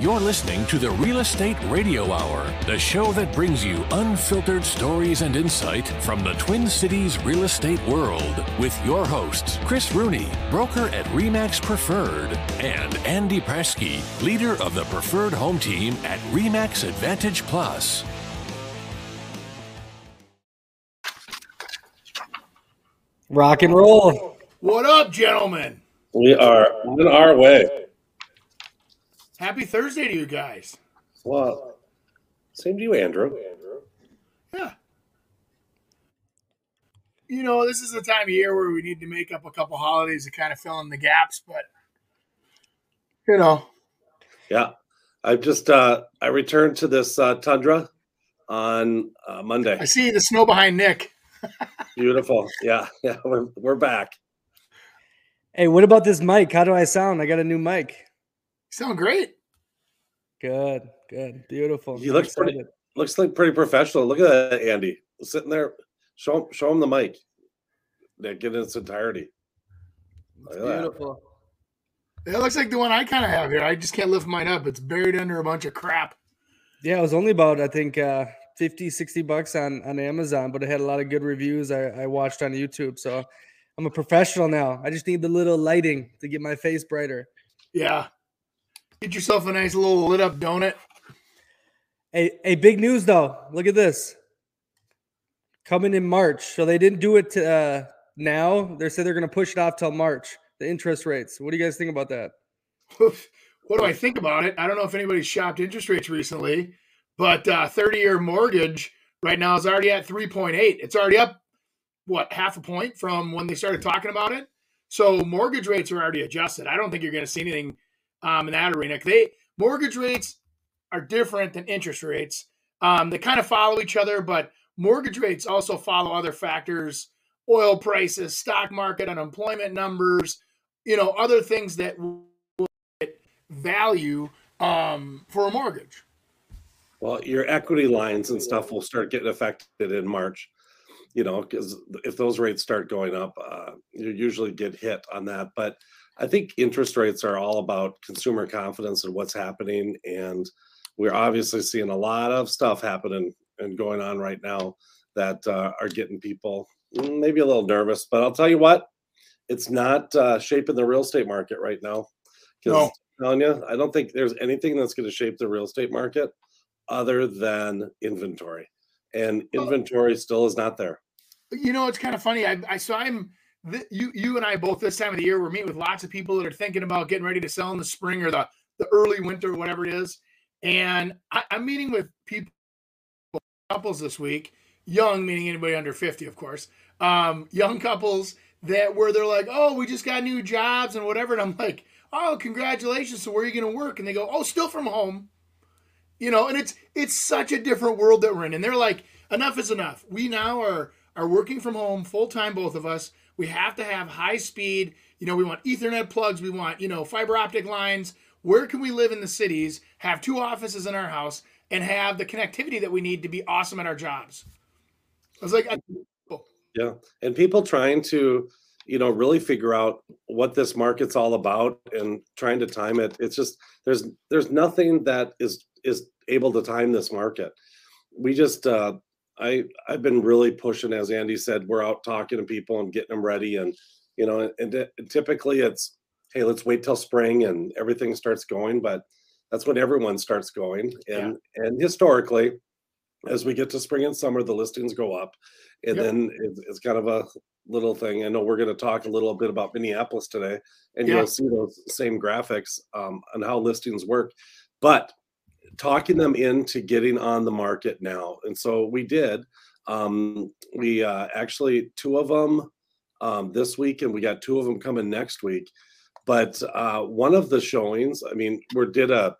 You're listening to the Real Estate Radio Hour, the show that brings you unfiltered stories and insight from the Twin Cities real estate world with your hosts, Chris Rooney, broker at REMAX Preferred, and Andy Presky, leader of the Preferred Home Team at REMAX Advantage Plus. Rock and roll. What up, gentlemen? We are on our way. Happy Thursday to you guys. Well, same to you, Andrew. Yeah. You know, this is the time of year where we need to make up a couple holidays to kind of fill in the gaps, but you know, Yeah, I just uh I returned to this uh, tundra on uh, Monday. I see the snow behind Nick. Beautiful. Yeah, yeah, we're we're back. Hey, what about this mic? How do I sound? I got a new mic. You sound great. Good, good, beautiful. You look pretty- excited. Looks like pretty professional. Look at that, Andy, sitting there. Show him, show him the mic. Yeah, get in its entirety. Look at that. Beautiful. It looks like the one I kind of have here. I just can't lift mine up. It's buried under a bunch of crap. Yeah, it was only about I think uh 50, 60 bucks on on Amazon, but it had a lot of good reviews. I, I watched on YouTube, so I'm a professional now. I just need the little lighting to get my face brighter. Yeah. Get yourself a nice little lit up donut. Hey, hey, big news though. Look at this. Coming in March. So they didn't do it to, uh, now. They said they're going to push it off till March. The interest rates. What do you guys think about that? what do I think about it? I don't know if anybody's shopped interest rates recently, but uh, 30 year mortgage right now is already at 3.8. It's already up, what, half a point from when they started talking about it? So mortgage rates are already adjusted. I don't think you're going to see anything um, in that arena. They mortgage rates are different than interest rates. Um, they kind of follow each other, but mortgage rates also follow other factors: oil prices, stock market, unemployment numbers, you know, other things that value um, for a mortgage. Well, your equity lines and stuff will start getting affected in March. You know, because if those rates start going up, uh, you usually get hit on that. But I think interest rates are all about consumer confidence and what's happening. And we're obviously seeing a lot of stuff happening and going on right now that uh, are getting people mm, maybe a little nervous. But I'll tell you what, it's not uh, shaping the real estate market right now. No. telling you, I don't think there's anything that's going to shape the real estate market other than inventory. And inventory still is not there. You know, it's kind of funny. I, I so I'm you you and I both this time of the year we're meeting with lots of people that are thinking about getting ready to sell in the spring or the the early winter, or whatever it is. And I, I'm meeting with people couples this week, young meaning anybody under 50, of course. Um, young couples that where they're like, oh, we just got new jobs and whatever. And I'm like, oh, congratulations. So where are you going to work? And they go, oh, still from home. You know, and it's it's such a different world that we're in. And they're like, enough is enough. We now are are working from home full time, both of us. We have to have high speed. You know, we want Ethernet plugs. We want you know fiber optic lines. Where can we live in the cities? Have two offices in our house and have the connectivity that we need to be awesome at our jobs. I was like, Yeah. And people trying to, you know, really figure out what this market's all about and trying to time it. It's just there's there's nothing that is is able to time this market. We just uh I I've been really pushing as Andy said, we're out talking to people and getting them ready and you know, and, and typically it's hey, let's wait till spring and everything starts going, but that's when everyone starts going. And and historically, as we get to spring and summer, the listings go up. And Yep. then it's, it's kind of a little thing. I know we're going to talk a little bit about Minneapolis today, and Yeah. you'll see those same graphics um, on how listings work. But talking them into getting on the market now, and so we did. Um, we uh, actually two of them um, this week, and we got two of them coming next week. But uh, one of the showings, I mean, we did a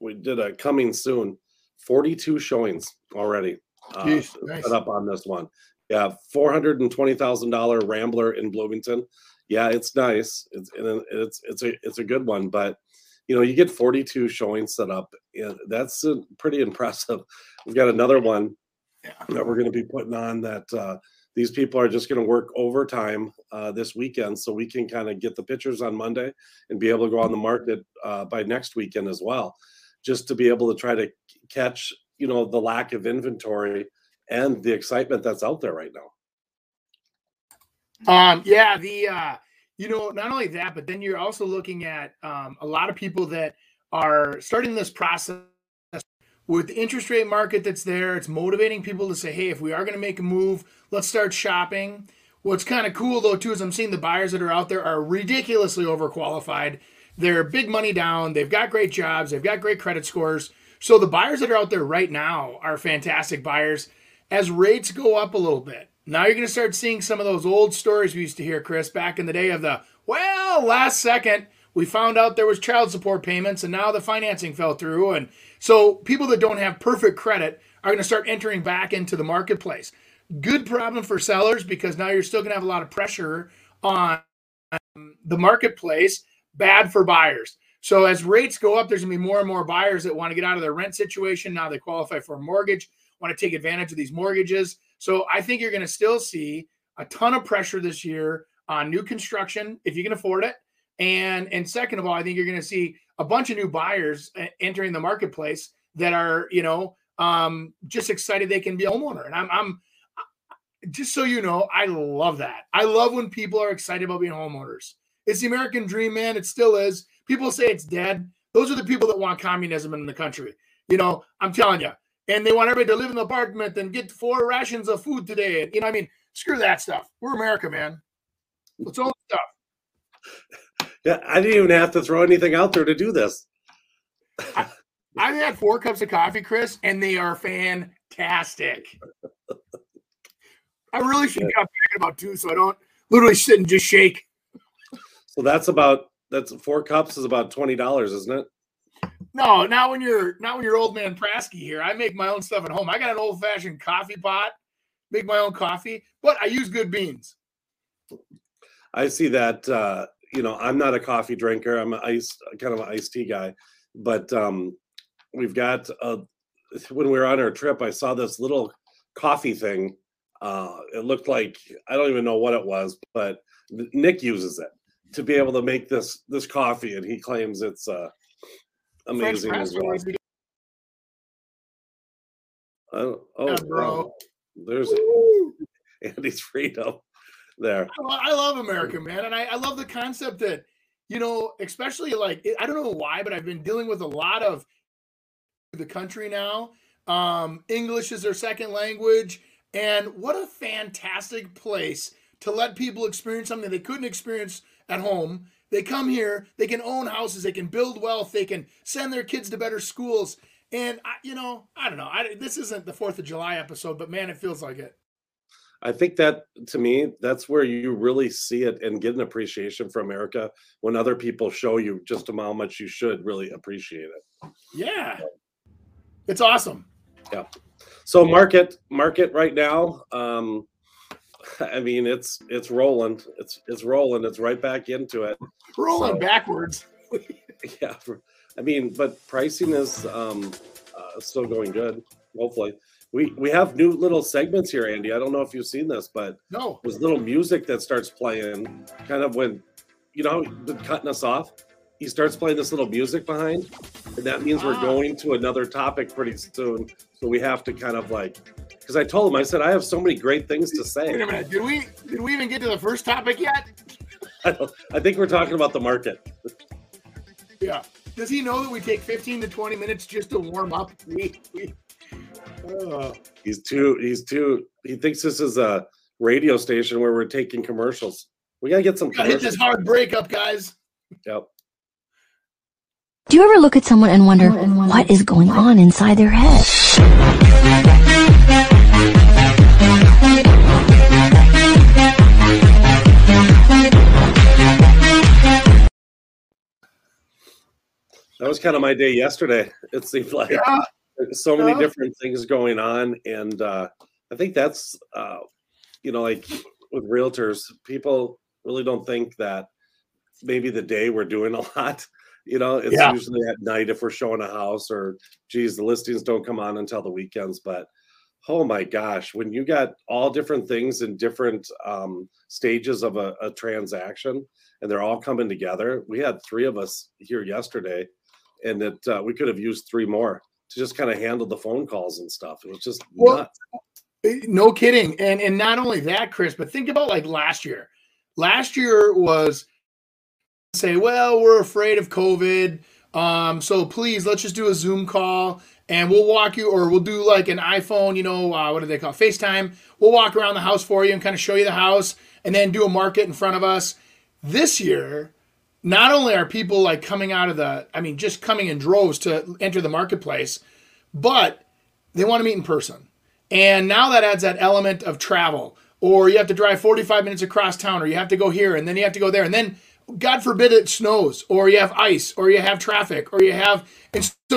we did a coming soon, forty two showings already uh, Jeez, nice. set up on this one. Yeah, four hundred and twenty thousand dollar Rambler in Bloomington. Yeah, it's nice. It's it's it's a it's a good one, but you know you get forty two showings set up. Yeah, that's uh, pretty impressive. We've got another one Yeah. that we're going to be putting on that uh, these people are just going to work overtime uh, this weekend so we can kind of get the pictures on Monday and be able to go on the market uh, by next weekend as well. just to be able to try to catch you know the lack of inventory and the excitement that's out there right now. Um, yeah, the uh, you know, not only that, but then you're also looking at um, a lot of people that are starting this process with the interest rate market that's there. It's motivating people to say, hey, if we are going to make a move, let's start shopping. What's kind of cool though too is I'm seeing the buyers that are out there are ridiculously overqualified. They're big money down. They've got great jobs. They've got great credit scores. So the buyers that are out there right now are fantastic buyers. As rates go up a little bit, now you're going to start seeing some of those old stories we used to hear, Chris, back in the day of the, well, last second we found out there was child support payments and now the financing fell through. And so people that don't have perfect credit are going to start entering back into the marketplace. Good problem for sellers because now you're still going to have a lot of pressure on um, the marketplace. Bad for buyers. So as rates go up, there's going to be more and more buyers that want to get out of their rent situation. Now they qualify for a mortgage, want to take advantage of these mortgages. So I think you're going to still see a ton of pressure this year on new construction if you can afford it. And and second of all, I think you're going to see a bunch of new buyers entering the marketplace that are, you know, um, just excited they can be a homeowner. And I'm, I'm just so you know, I love that. I love when people are excited about being homeowners. It's the American dream, man. It still is. People say it's dead. Those are the people that want communism in the country. You know, I'm telling you, and they want everybody to live in the apartment and get four rations of food today. And, you know, I mean, screw that stuff. We're America, man. Let's own stuff. Yeah, I didn't even have to throw anything out there to do this. I, I've had four cups of coffee, Chris, and they are fantastic. I really should get up about two so I don't literally sit and just shake. So that's about that's four cups is about twenty dollars, isn't it? No, not when you're not when you're old man Prasky here. I make my own stuff at home. I got an old fashioned coffee pot, make my own coffee, but I use good beans. I see that. Uh, you know, I'm not a coffee drinker. I'm an ice kind of an iced tea guy, but um, we've got a, when we were on our trip, I saw this little coffee thing. Uh, it looked like I don't even know what it was, but Nick uses it to be able to make this this coffee, and he claims it's uh, amazing as well. Oh, oh bro. There's Woo! Andy's freedom there. I love America, man. And I, I love the concept that, you know, especially like, I don't know why, but I've been dealing with a lot of the country now. Um, English is their second language. And what a fantastic place to let people experience something they couldn't experience at home they come here, they can own houses, they can build wealth, they can send their kids to better schools. And I, you know, I don't know. I, this isn't the Fourth of July episode, but man, it feels like it. I think that to me, that's where you really see it and get an appreciation for America when other people show you just how much you should really appreciate it. Yeah, it's awesome. Yeah. So market market right now. Um, I mean, it's it's rolling. It's it's rolling. It's right back into it. Rolling so, backwards. yeah, I mean, but pricing is um, uh, still going good. Hopefully, we we have new little segments here, Andy. I don't know if you've seen this, but no, there's little music that starts playing, kind of when you know been cutting us off. He starts playing this little music behind, and that means we're ah. going to another topic pretty soon. So we have to kind of like because I told him I said I have so many great things to say. Wait a minute, did we did we even get to the first topic yet? I, I think we're talking about the market. yeah. Does he know that we take 15 to 20 minutes just to warm up? We, we, uh. He's too. He's too. He thinks this is a radio station where we're taking commercials. We gotta get some. Gotta hit this hard breakup, guys. Yep. Do you ever look at someone and wonder what is going on inside their head? That was kind of my day yesterday. It seemed like yeah. so many yeah. different things going on, and uh, I think that's uh, you know, like with realtors, people really don't think that maybe the day we're doing a lot you know, it's yeah. usually at night if we're showing a house or geez, the listings don't come on until the weekends. But oh my gosh, when you got all different things in different um, stages of a, a transaction and they're all coming together. We had three of us here yesterday, and that uh, we could have used three more to just kind of handle the phone calls and stuff. It was just Well, nuts. Eh, No kidding. And and not only that, Chris, but think about like last year. Last year was say, well, we're afraid of COVID. Um, so please let's just do a Zoom call and we'll walk you, or we'll do like an iPhone, you know, uh, what do they call it? FaceTime. We'll walk around the house for you and kind of show you the house and then do a market in front of us. This year, not only are people like coming out of the, I mean, just coming in droves to enter the marketplace, but they want to meet in person. And now that adds that element of travel, or you have to drive 45 minutes across town, or you have to go here, and then you have to go there, and then God forbid it snows, or you have ice, or you have traffic, or you have. And so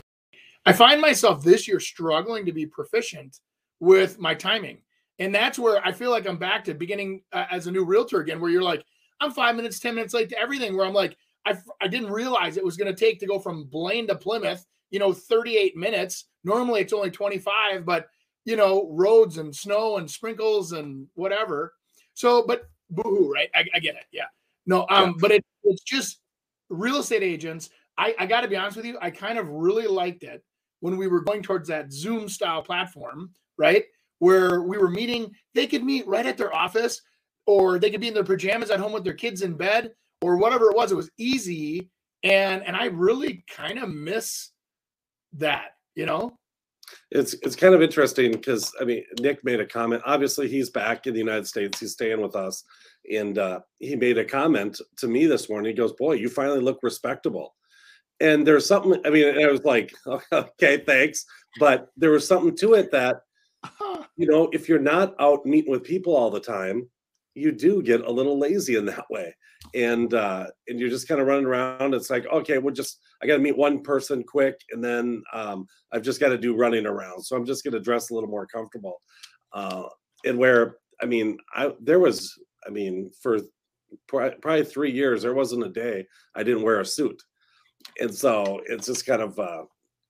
I find myself this year struggling to be proficient with my timing. And that's where I feel like I'm back to beginning uh, as a new realtor again, where you're like, I'm five minutes, 10 minutes late to everything, where I'm like, I, I didn't realize it was going to take to go from Blaine to Plymouth, you know, 38 minutes. Normally it's only 25, but you know, roads and snow and sprinkles and whatever. So, but boohoo, right? I, I get it. Yeah. No, um, but it, it's just real estate agents. I, I got to be honest with you, I kind of really liked it when we were going towards that Zoom style platform, right? Where we were meeting, they could meet right at their office, or they could be in their pajamas at home with their kids in bed, or whatever it was. It was easy, and and I really kind of miss that, you know. it's it's kind of interesting because I mean Nick made a comment. Obviously, he's back in the United States. He's staying with us, and uh, he made a comment to me this morning. He goes, "Boy, you finally look respectable." And there's something. I mean, I was like, "Okay, thanks," but there was something to it that you know, if you're not out meeting with people all the time, you do get a little lazy in that way. And uh and you're just kind of running around. It's like, okay, we'll just I gotta meet one person quick, and then um I've just got to do running around. So I'm just gonna dress a little more comfortable. Uh and where I mean, I there was, I mean, for probably three years, there wasn't a day I didn't wear a suit. And so it's just kind of uh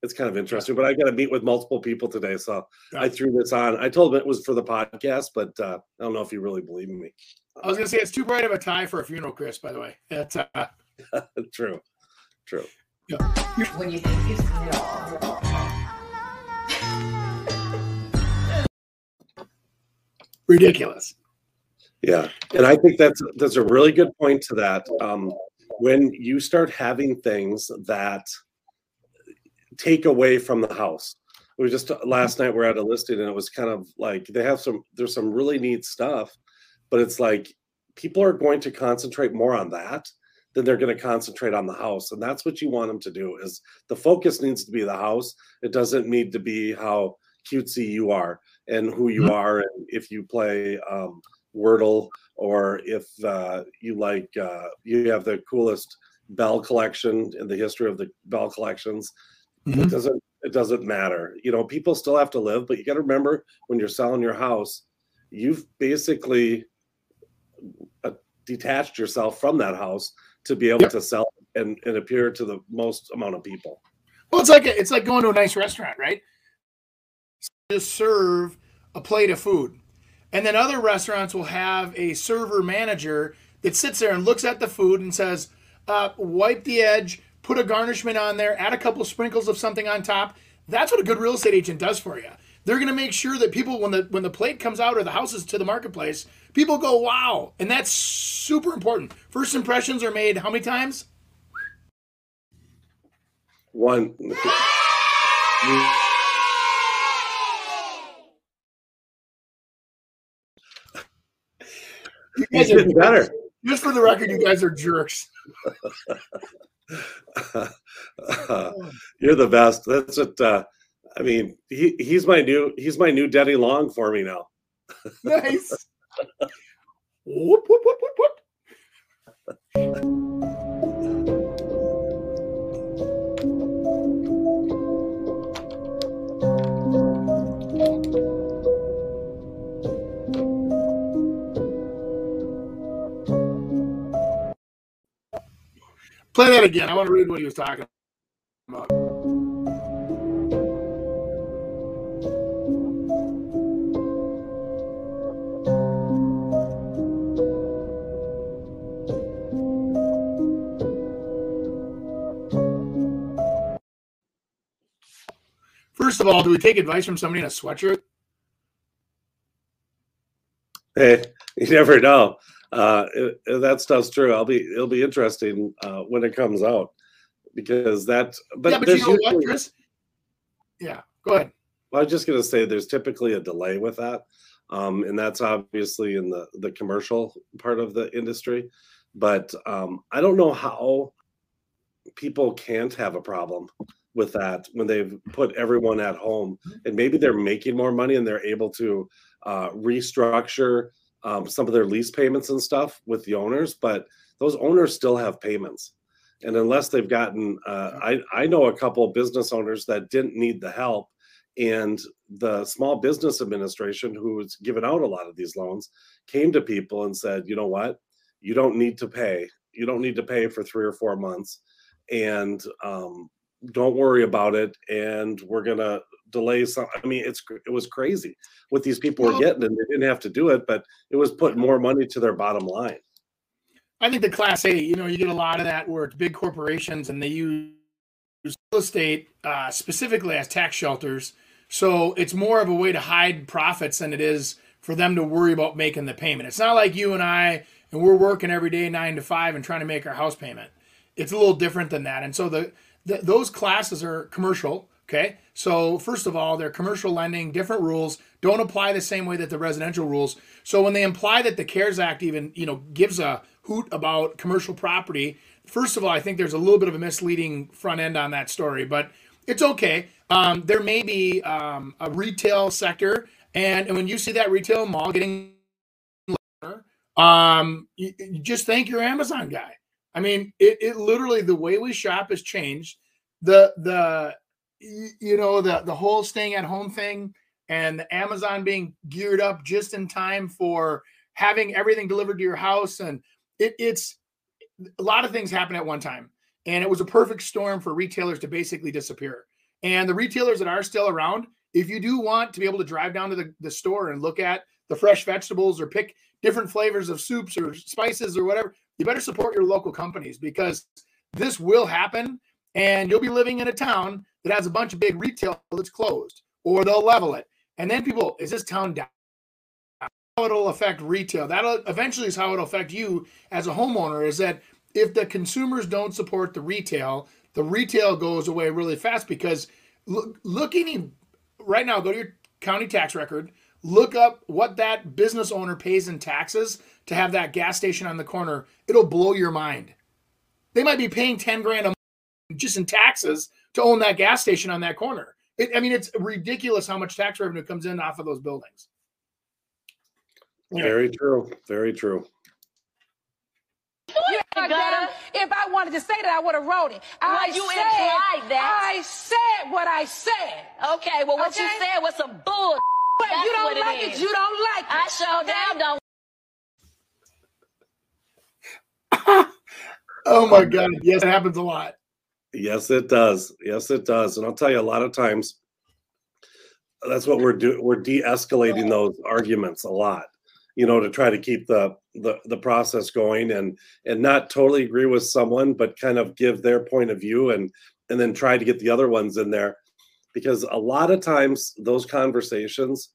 it's kind of interesting, but I got to meet with multiple people today, so I threw this on. I told him it was for the podcast, but uh, I don't know if you really believe me. I was gonna say it's too bright of a tie for a funeral, Chris. By the way, that's uh, true, true. when you think you've seen it all. ridiculous. Yeah, and I think that's that's a really good point to that. Um, when you start having things that take away from the house. We were just last night we're at a listing and it was kind of like they have some there's some really neat stuff, but it's like people are going to concentrate more on that than they're going to concentrate on the house. And that's what you want them to do is the focus needs to be the house. It doesn't need to be how cutesy you are and who you Mhm. are and if you play um, Wordle or if uh, you like uh, you have the coolest bell collection in the history of the bell collections. It Mhm. doesn't it doesn't matter. You know, people still have to live, but you got to remember when you're selling your house, you've basically uh, detached yourself from that house to be able Yep. to sell and, and appear to the most amount of people. Well, it's like it's like going to a nice restaurant, right? Just serve a plate of food, and then other restaurants will have a server manager that sits there and looks at the food and says, uh, "Wipe the edge, put a garnishment on there, add a couple sprinkles of something on top." That's what a good real estate agent does for you. They're going to make sure that people, when the when the plate comes out or the house is to the marketplace, people go, "Wow!" And that's super important. First impressions are made how many times? One, You guys are- better. Just for the record, you guys are jerks. You're the best. That's what uh, I mean. He, he's my new he's my new Daddy Long for me now. Nice. whoop, whoop, whoop, whoop, whoop. Play that again. I want to read what he was talking about. First of all, do we take advice from somebody in a sweatshirt? Hey, you never know. Uh, it- that stuff's true. I'll be. It'll be interesting uh, when it comes out because that. But, yeah, but you know what, Chris? Yeah, go ahead. Well, I was just going to say there's typically a delay with that. Um, and that's obviously in the, the commercial part of the industry. But um, I don't know how people can't have a problem with that when they've put everyone at home and maybe they're making more money and they're able to uh, restructure um, some of their lease payments and stuff with the owners. But those owners still have payments. And unless they've gotten, uh, I, I know a couple of business owners that didn't need the help and the small business administration who was giving out a lot of these loans came to people and said you know what you don't need to pay you don't need to pay for three or four months and um, don't worry about it and we're gonna delay some i mean it's it was crazy what these people were getting and they didn't have to do it but it was putting more money to their bottom line I think the Class A, you know, you get a lot of that where it's big corporations and they use real estate uh, specifically as tax shelters. So it's more of a way to hide profits than it is for them to worry about making the payment. It's not like you and I, and we're working every day nine to five and trying to make our house payment. It's a little different than that. And so the, the those classes are commercial. Okay. So first of all, they're commercial lending, different rules, don't apply the same way that the residential rules. So when they imply that the CARES Act even, you know, gives a hoot about commercial property, first of all, I think there's a little bit of a misleading front end on that story, but it's okay. Um, there may be um, a retail sector, and, and when you see that retail mall getting, um, you, you just thank your Amazon guy. I mean, it, it literally the way we shop has changed. The the you know the the whole staying at home thing and the Amazon being geared up just in time for having everything delivered to your house and it, it's a lot of things happen at one time and it was a perfect storm for retailers to basically disappear. And the retailers that are still around if you do want to be able to drive down to the, the store and look at the fresh vegetables or pick different flavors of soups or spices or whatever you better support your local companies because this will happen and you'll be living in a town that has a bunch of big retail that's closed or they'll level it. And then people is this town down? How it'll affect retail. That'll eventually is how it'll affect you as a homeowner is that if the consumers don't support the retail the retail goes away really fast because look looking right now go to your county tax record look up what that business owner pays in taxes to have that gas station on the corner. It'll blow your mind. They might be paying 10 grand a month just in taxes to own that gas station on that corner it, i mean it's ridiculous how much tax revenue comes in off of those buildings very true very true You gotta, if I wanted to say that, I would have wrote it. I you said, implied that. I said what I said. Okay, well, what you said was some bull. But That's you don't like it like it, is. you don't like it. I sure okay? damn don't. oh my god yes it happens a lot Yes, it does. Yes, it does. And I'll tell you, a lot of times, that's what we're doing. We're de-escalating those arguments a lot, you know, to try to keep the the the process going and and not totally agree with someone, but kind of give their point of view and and then try to get the other ones in there, because a lot of times those conversations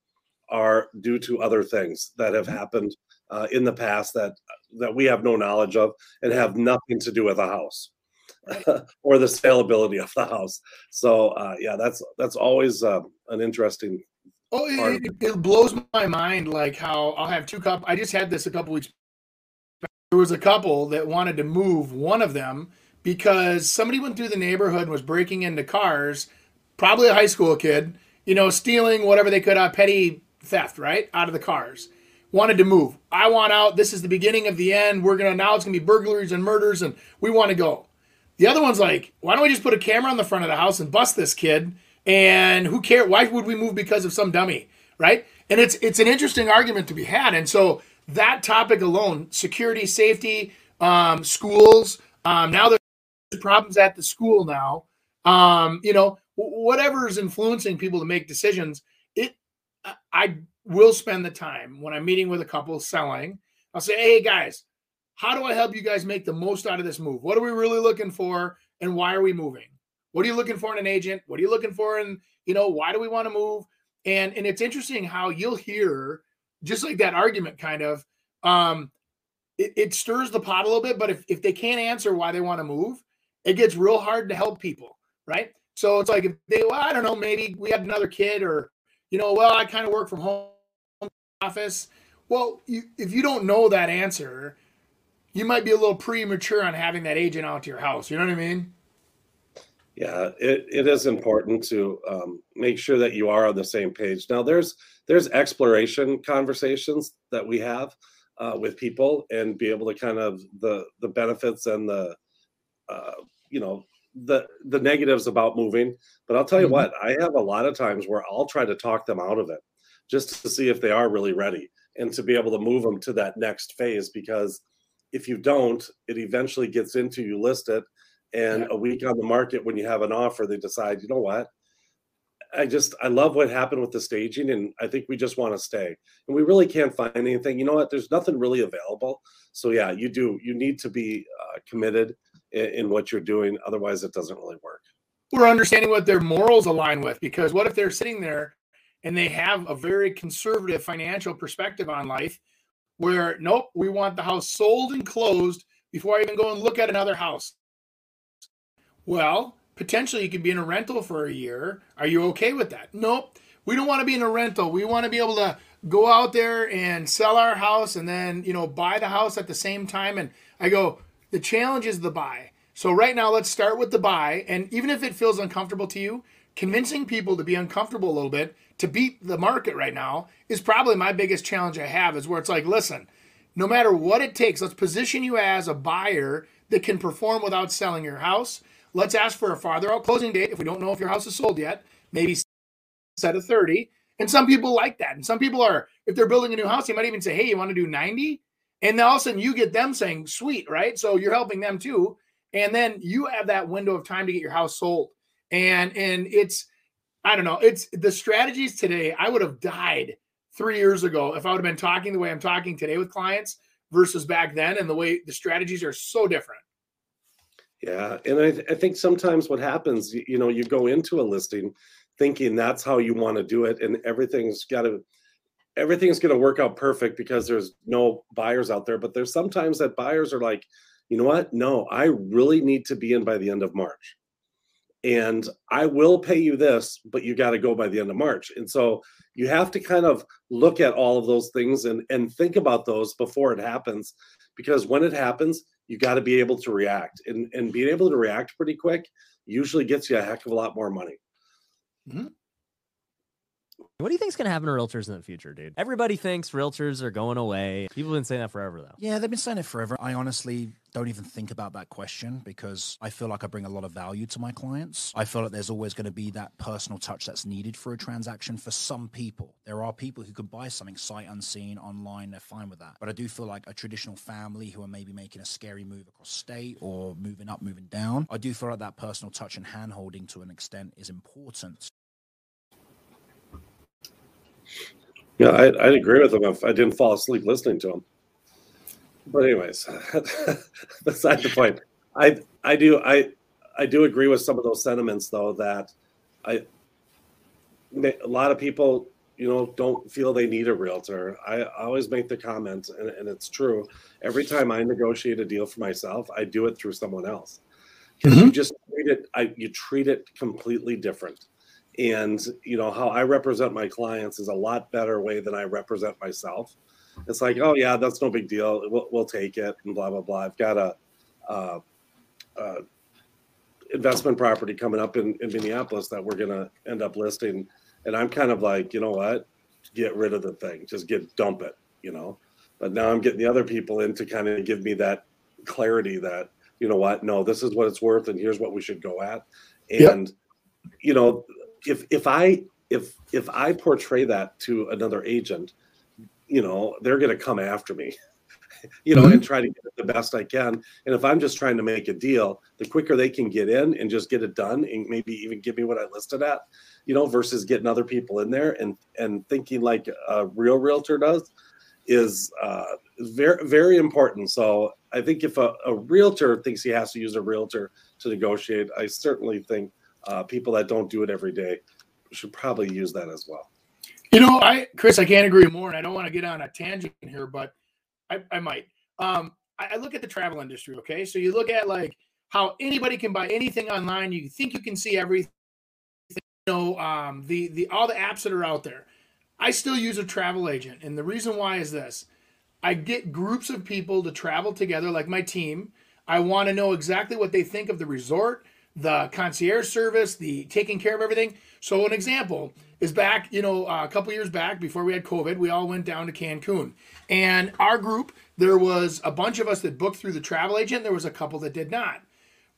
are due to other things that have happened uh, in the past that that we have no knowledge of and have nothing to do with a house. or the saleability of the house. So uh, yeah, that's that's always uh, an interesting. Oh, it, it, it blows my mind. Like how I'll have two couple. I just had this a couple weeks. There was a couple that wanted to move one of them because somebody went through the neighborhood and was breaking into cars, probably a high school kid, you know, stealing whatever they could out, petty theft, right, out of the cars. Wanted to move. I want out. This is the beginning of the end. We're gonna now it's gonna be burglaries and murders, and we want to go. The other one's like, why don't we just put a camera on the front of the house and bust this kid? And who cares? Why would we move because of some dummy, right? And it's it's an interesting argument to be had. And so that topic alone, security, safety, um, schools. Um, now there's problems at the school now. Um, you know, whatever is influencing people to make decisions. It, I- I will spend the time when I'm meeting with a couple selling. I'll say, hey guys, how do I help you guys make the most out of this move? What are we really looking for, and why are we moving? What are you looking for in an agent? What are you looking for in, you know, why do we want to move? And and it's interesting how you'll hear just like that argument kind of um it, it stirs the pot a little bit, but if, if they can't answer why they want to move, it gets real hard to help people, right? So it's like if they, well, I don't know, maybe we had another kid, or you know, well, I kind of work from home office. Well, you, if you don't know that answer, you might be a little premature on having that agent out to your house. You know what I mean? Yeah, it, it is important to um, make sure that you are on the same page. Now, there's there's exploration conversations that we have uh, with people and be able to kind of the the benefits and the uh, you know the the negatives about moving. But I'll tell you mm-hmm. what, I have a lot of times where I'll try to talk them out of it just to see if they are really ready and to be able to move them to that next phase because if you don't, it eventually gets into you list it and a week on the market when you have an offer they decide you know what? I just i love what happened with the staging and i think we just want to stay. And we really can't find anything. You know what? There's nothing really available. So yeah you do you need to be uh, committed in, in what you're doing otherwise it doesn't really work. We're understanding what their morals align with because what if they're sitting there and they have a very conservative financial perspective on life where nope we want the house sold and closed before i even go and look at another house well, potentially you could be in a rental for a year. Are you okay with that? Nope. We don't want to be in a rental. We want to be able to go out there and sell our house and then, you know, buy the house at the same time. And I go, the challenge is the buy. So right now, let's start with the buy. And even if it feels uncomfortable to you, convincing people to be uncomfortable a little bit to beat the market right now is probably my biggest challenge I have is where it's like, listen, no matter what it takes, let's position you as a buyer that can perform without selling your house. Let's ask for a farther out closing date if we don't know if your house is sold yet, maybe set of 30. And some people like that. And some people are, if they're building a new house, they might even say, hey, you want to do 90? And then all of a sudden you get them saying, sweet, right? So you're helping them too. And then you have that window of time to get your house sold. And and it's, I don't know, it's the strategies today. I would have died three years ago if I would have been talking the way I'm talking today with clients versus back then. And the way the strategies are so different. Yeah, and I, th- I think sometimes what happens, you, you know, you go into a listing thinking that's how you want to do it, and everything's got to everything's going to work out perfect because there's no buyers out there. But there's sometimes that buyers are like, you know what? No, I really need to be in by the end of March, and I will pay you this, but you got to go by the end of March. And so you have to kind of look at all of those things and and think about those before it happens, because when it happens, you got to be able to react and, and being able to react pretty quick usually gets you a heck of a lot more money mm-hmm. What do you think is going to happen to realtors in the future, dude? Everybody thinks realtors are going away. People have been saying that forever, though. Yeah, they've been saying it forever. I honestly don't even think about that question because I feel like I bring a lot of value to my clients. I feel like there's always going to be that personal touch that's needed for a transaction for some people. There are people who can buy something sight unseen online, they're fine with that. But I do feel like a traditional family who are maybe making a scary move across state or moving up, moving down, I do feel like that personal touch and hand holding to an extent is important Yeah, I, I'd agree with him if I didn't fall asleep listening to him. But anyways, beside the point, I I do I I do agree with some of those sentiments though that I a lot of people you know don't feel they need a realtor. I, always make the comment, and, and, it's true. Every time I negotiate a deal for myself, I do it through someone else mm-hmm. you just treat it. I you treat it completely different and you know how i represent my clients is a lot better way than i represent myself it's like oh yeah that's no big deal. We'll, we'll take it and blah blah blah. I've got a, a, a investment property coming up in, in minneapolis that we're going to end up listing. And i'm kind of like you know what? Get rid of the thing. Just get dump it you know? But now i'm getting the other people in to kind of give me that clarity that you know what? No this is what it's worth and here's what we should go at. And yep. you know if if I if if I portray that to another agent, you know, they're going to come after me, you know, mm-hmm. and try to get it the best I can. And if I'm just trying to make a deal, the quicker they can get in and just get it done, and maybe even give me what I listed at, you know, versus getting other people in there and and thinking like a real realtor does, is uh, very very important. So I think if a, a realtor thinks he has to use a realtor to negotiate, I certainly think uh, people that don't do it every day should probably use that as well. You know, I Chris, I can't agree more, and I don't want to get on a tangent here, but I, I might. Um, I, I look at the travel industry. Okay, so you look at like how anybody can buy anything online. You think you can see everything. You know, um, the the all the apps that are out there. I still use a travel agent, and the reason why is this: I get groups of people to travel together, like my team. I want to know exactly what they think of the resort, the concierge service, the taking care of everything. So, an example is back, you know, uh, a couple years back before we had COVID, we all went down to Cancun. And our group, there was a bunch of us that booked through the travel agent, there was a couple that did not.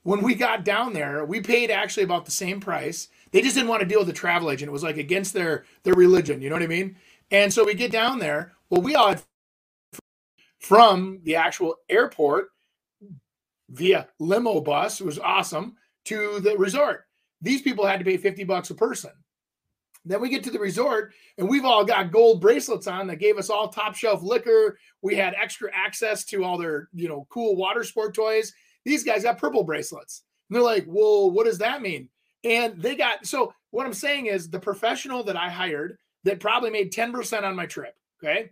When we got down there, we paid actually about the same price. They just didn't want to deal with the travel agent. It was like against their their religion, you know what I mean? And so we get down there. Well, we all had from the actual airport via limo bus, it was awesome, to the resort. These people had to pay 50 bucks a person. Then we get to the resort and we've all got gold bracelets on that gave us all top shelf liquor. We had extra access to all their, you know, cool water sport toys. These guys got purple bracelets. And they're like, well, what does that mean? And they got, so what I'm saying is the professional that I hired that probably made 10% on my trip, okay,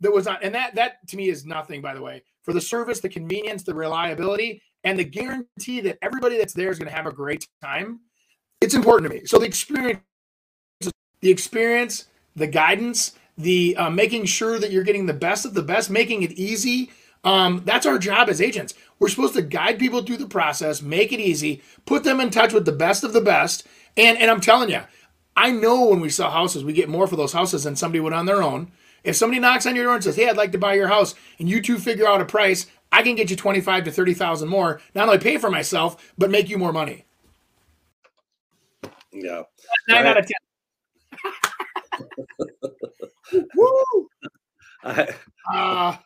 that was not, and that, that to me is nothing, by the way, for the service, the convenience, the reliability, and the guarantee that everybody that's there is going to have a great time. It's important to me. So the experience the experience, the guidance, the uh, making sure that you're getting the best of the best, making it easy. Um, that's our job as agents. We're supposed to guide people through the process, make it easy, put them in touch with the best of the best. And and I'm telling you, I know when we sell houses, we get more for those houses than somebody would on their own. If somebody knocks on your door and says, "Hey, I'd like to buy your house," and you two figure out a price, I can get you twenty-five to thirty thousand more. Not only pay for myself, but make you more money. Yeah, nine out of ten. Woo! I, uh,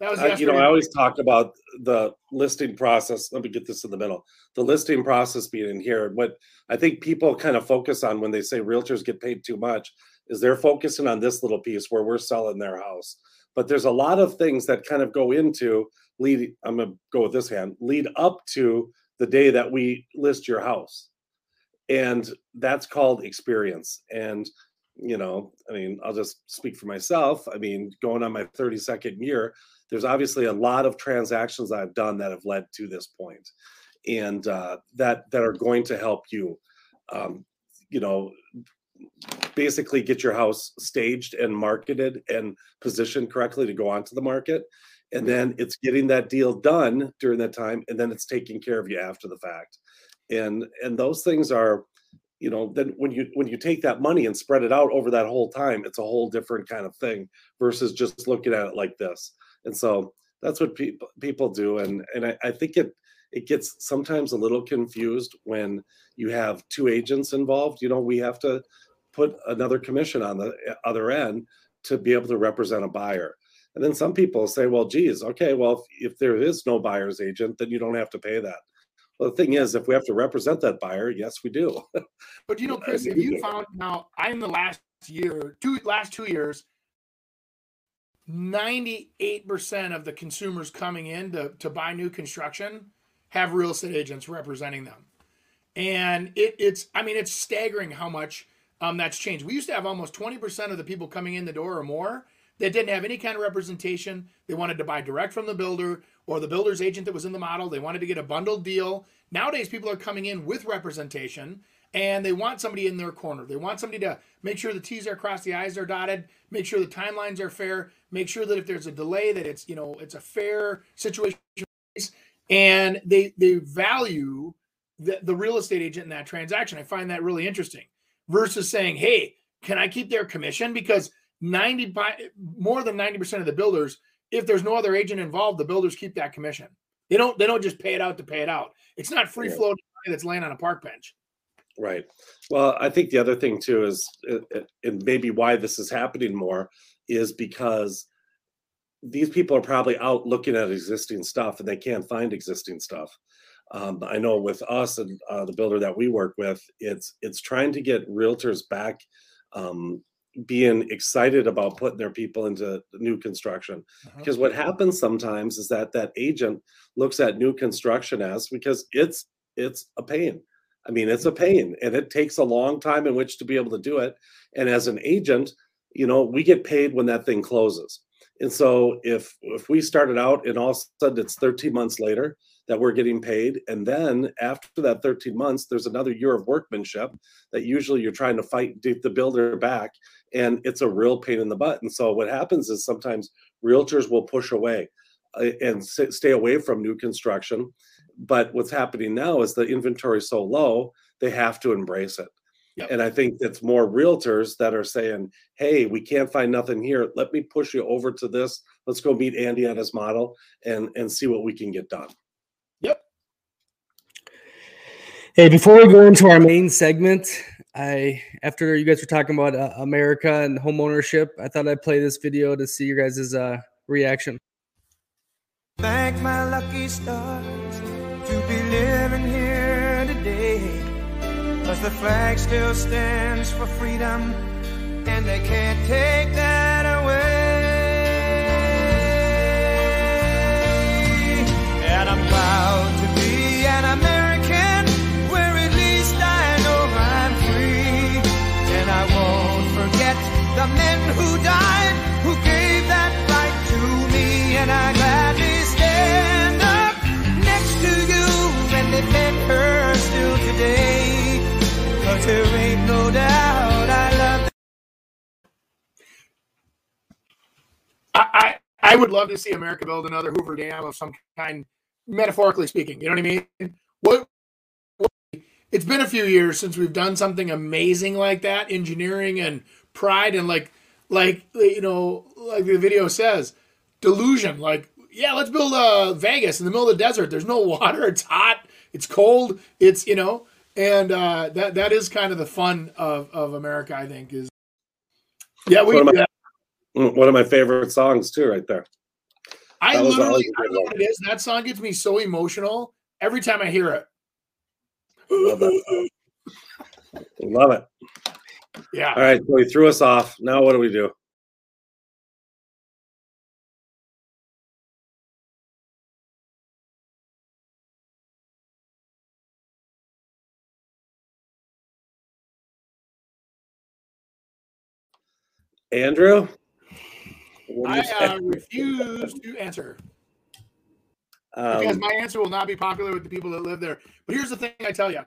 that was I, you know, I always talk about the listing process. Let me get this in the middle. The listing process being in here. What I think people kind of focus on when they say realtors get paid too much is they're focusing on this little piece where we're selling their house. But there's a lot of things that kind of go into lead. I'm gonna go with this hand. Lead up to the day that we list your house, and that's called experience. And you know, I mean, I'll just speak for myself. I mean, going on my 32nd year, there's obviously a lot of transactions I've done that have led to this point, and uh, that that are going to help you, um, you know, basically get your house staged and marketed and positioned correctly to go onto the market, and then it's getting that deal done during that time, and then it's taking care of you after the fact, and and those things are you know then when you when you take that money and spread it out over that whole time it's a whole different kind of thing versus just looking at it like this. And so that's what people people do and and I, I think it it gets sometimes a little confused when you have two agents involved. You know we have to put another commission on the eh, other end to be able to represent a buyer. And then some people say well geez okay well if, if there is no buyer's agent then you don't have to pay that well, the thing is, if we have to represent that buyer, yes, we do. But you know, Chris, if you found now, I'm the last year, two last two years, 98% of the consumers coming in to, to buy new construction have real estate agents representing them. And it, it's, I mean, it's staggering how much um, that's changed. We used to have almost 20% of the people coming in the door or more that didn't have any kind of representation. They wanted to buy direct from the builder or the builder's agent that was in the model. They wanted to get a bundled deal. Nowadays, people are coming in with representation and they want somebody in their corner. They want somebody to make sure the T's are crossed, the I's are dotted, make sure the timelines are fair, make sure that if there's a delay, that it's you know it's a fair situation. And they they value the, the real estate agent in that transaction. I find that really interesting. Versus saying, hey, can I keep their commission? Because 90 more than 90% of the builders, if there's no other agent involved, the builders keep that commission. They don't they don't just pay it out to pay it out. It's not free flow money that's laying on a park bench. Right. Well, I think the other thing too is, uh, uh, and maybe why this is happening more, is because these people are probably out looking at existing stuff and they can't find existing stuff. Um, I know with us and uh, the builder that we work with, it's it's trying to get realtors back um, being excited about putting their people into new construction uh-huh. because what happens sometimes is that that agent looks at new construction as because it's it's a pain I mean, it's a pain and it takes a long time in which to be able to do it. And as an agent, you know, we get paid when that thing closes. And so if if we started out and all of a sudden it's 13 months later that we're getting paid, and then after that 13 months, there's another year of workmanship that usually you're trying to fight the builder back, and it's a real pain in the butt. And so what happens is sometimes realtors will push away uh, and stay away from new construction. But what's happening now is the inventory is so low, they have to embrace it. Yep. And I think it's more realtors that are saying, hey, we can't find nothing here. Let me push you over to this. Let's go meet Andy on his model and, and see what we can get done. Yep. Hey, before we go into our main segment, I after you guys were talking about uh, America and home ownership, I thought I'd play this video to see your guys' uh, reaction. Thank my lucky stars to be living here today. Cause the flag still stands for freedom, and they can't take that away. The men who died, who gave that right to me. And I gladly stand up next to you and defend her still today. Cause there ain't no doubt I love I, I, I would love to see America build another Hoover Dam of some kind, metaphorically speaking. You know what I mean? What, what it's been a few years since we've done something amazing like that, engineering and pride and like like you know, like the video says, delusion. Like, yeah, let's build a Vegas in the middle of the desert. There's no water, it's hot, it's cold, it's you know, and uh, that that is kind of the fun of of America. I think is yeah we one of my, yeah. one of my favorite songs too, right there. I That literally I know what it is. That song gets me so emotional every time I hear it. Love that. Love it. Yeah. All right, so he threw us off. Now what do we do? Andrew? What do you I uh, refuse to answer because Um, my answer will not be popular with the people that live there. But here's the thing I tell you.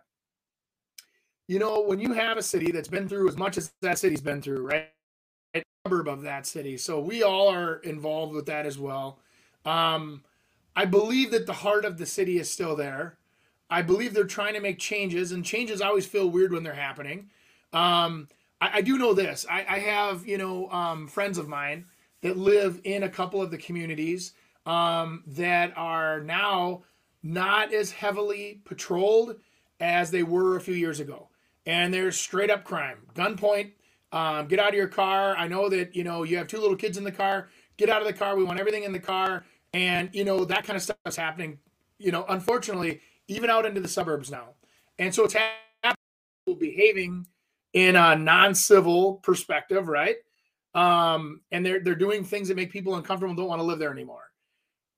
You know, when you have a city that's been through as much as that city's been through, right? Suburb of that city. So we all are involved with that as well. Um, I believe that the heart of the city is still there. I believe they're trying to make changes, and changes always feel weird when they're happening. Um, I, I do know this. I, I have, you know, um, friends of mine that live in a couple of the communities um, that are now not as heavily patrolled as they were a few years ago. And there's straight up crime, gunpoint. Um, get out of your car. I know that you know you have two little kids in the car. Get out of the car. We want everything in the car, and you know that kind of stuff is happening. You know, unfortunately, even out into the suburbs now. And so it's happening, people behaving in a non-civil perspective, right? Um, and they're they're doing things that make people uncomfortable and don't want to live there anymore.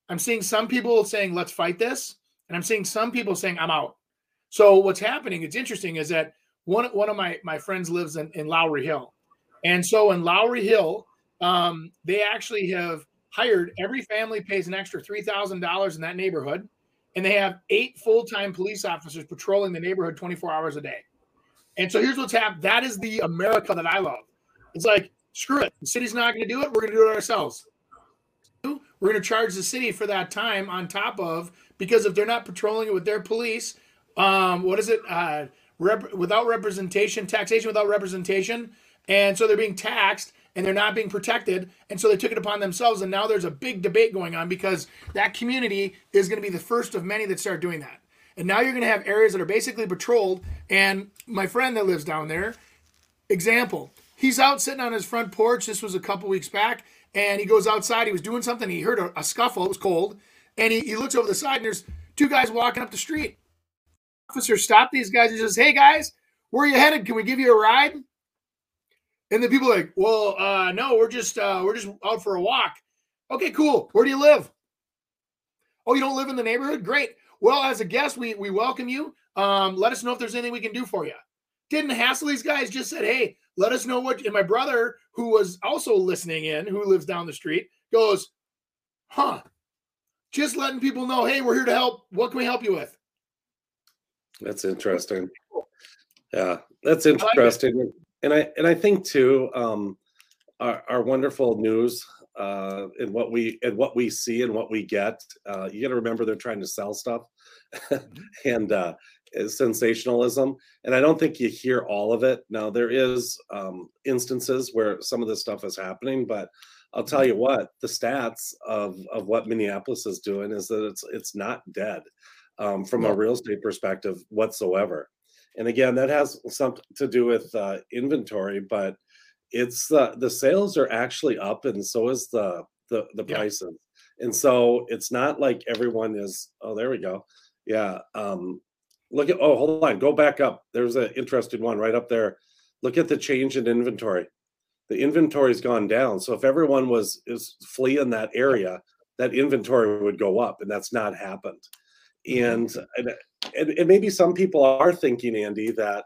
I'm seeing some people saying, let's fight this. And I'm seeing some people saying, I'm out. So what's happening, it's interesting, is that one, one of my, my friends lives in, in Lowry Hill. And so in Lowry Hill, um, they actually have hired every family pays an extra $3,000 in that neighborhood. And they have eight full-time police officers patrolling the neighborhood 24 hours a day. And so here's what's happened. That is the America that I love. It's like, screw it. The city's not going to do it. We're going to do it ourselves we're going to charge the city for that time on top of because if they're not patrolling it with their police um what is it uh rep- without representation taxation without representation and so they're being taxed and they're not being protected and so they took it upon themselves and now there's a big debate going on because that community is going to be the first of many that start doing that. And now you're going to have areas that are basically patrolled and my friend that lives down there example he's out sitting on his front porch this was a couple weeks back and he goes outside he was doing something he heard a, a scuffle it was cold and he, he looks over the side and there's two guys walking up the street officer stopped these guys and says hey guys where are you headed can we give you a ride and the people like well uh no we're just uh we're just out for a walk okay cool where do you live oh you don't live in the neighborhood great well as a guest we we welcome you Um, let us know if there's anything we can do for you. Didn't hassle these guys, just said, hey, let us know what. And my brother, who was also listening in, who lives down the street, goes, huh, just letting people know, hey, we're here to help. What can we help you with? That's interesting. Yeah, that's like interesting. and I and I think too, um, our, our wonderful news uh, and what we and what we see and what we get. Uh, you got to remember they're trying to sell stuff and uh, sensationalism. And I don't think you hear all of it. Now there is um, instances where some of this stuff is happening, but I'll tell you what, the stats of of what Minneapolis is doing is that it's it's not dead um, from a real estate perspective whatsoever. And again, that has something to do with uh, inventory, but it's uh, the sales are actually up, and so is the the the Yeah. prices. And so it's not like everyone is. Oh, there we go. Yeah. Um, look at. Oh, hold on. Go back up. There's an interesting one right up there. Look at the change in inventory. The inventory's gone down. So if everyone was is fleeing that area, that inventory would go up, and that's not happened. And and, and, maybe some people are thinking, Andy, that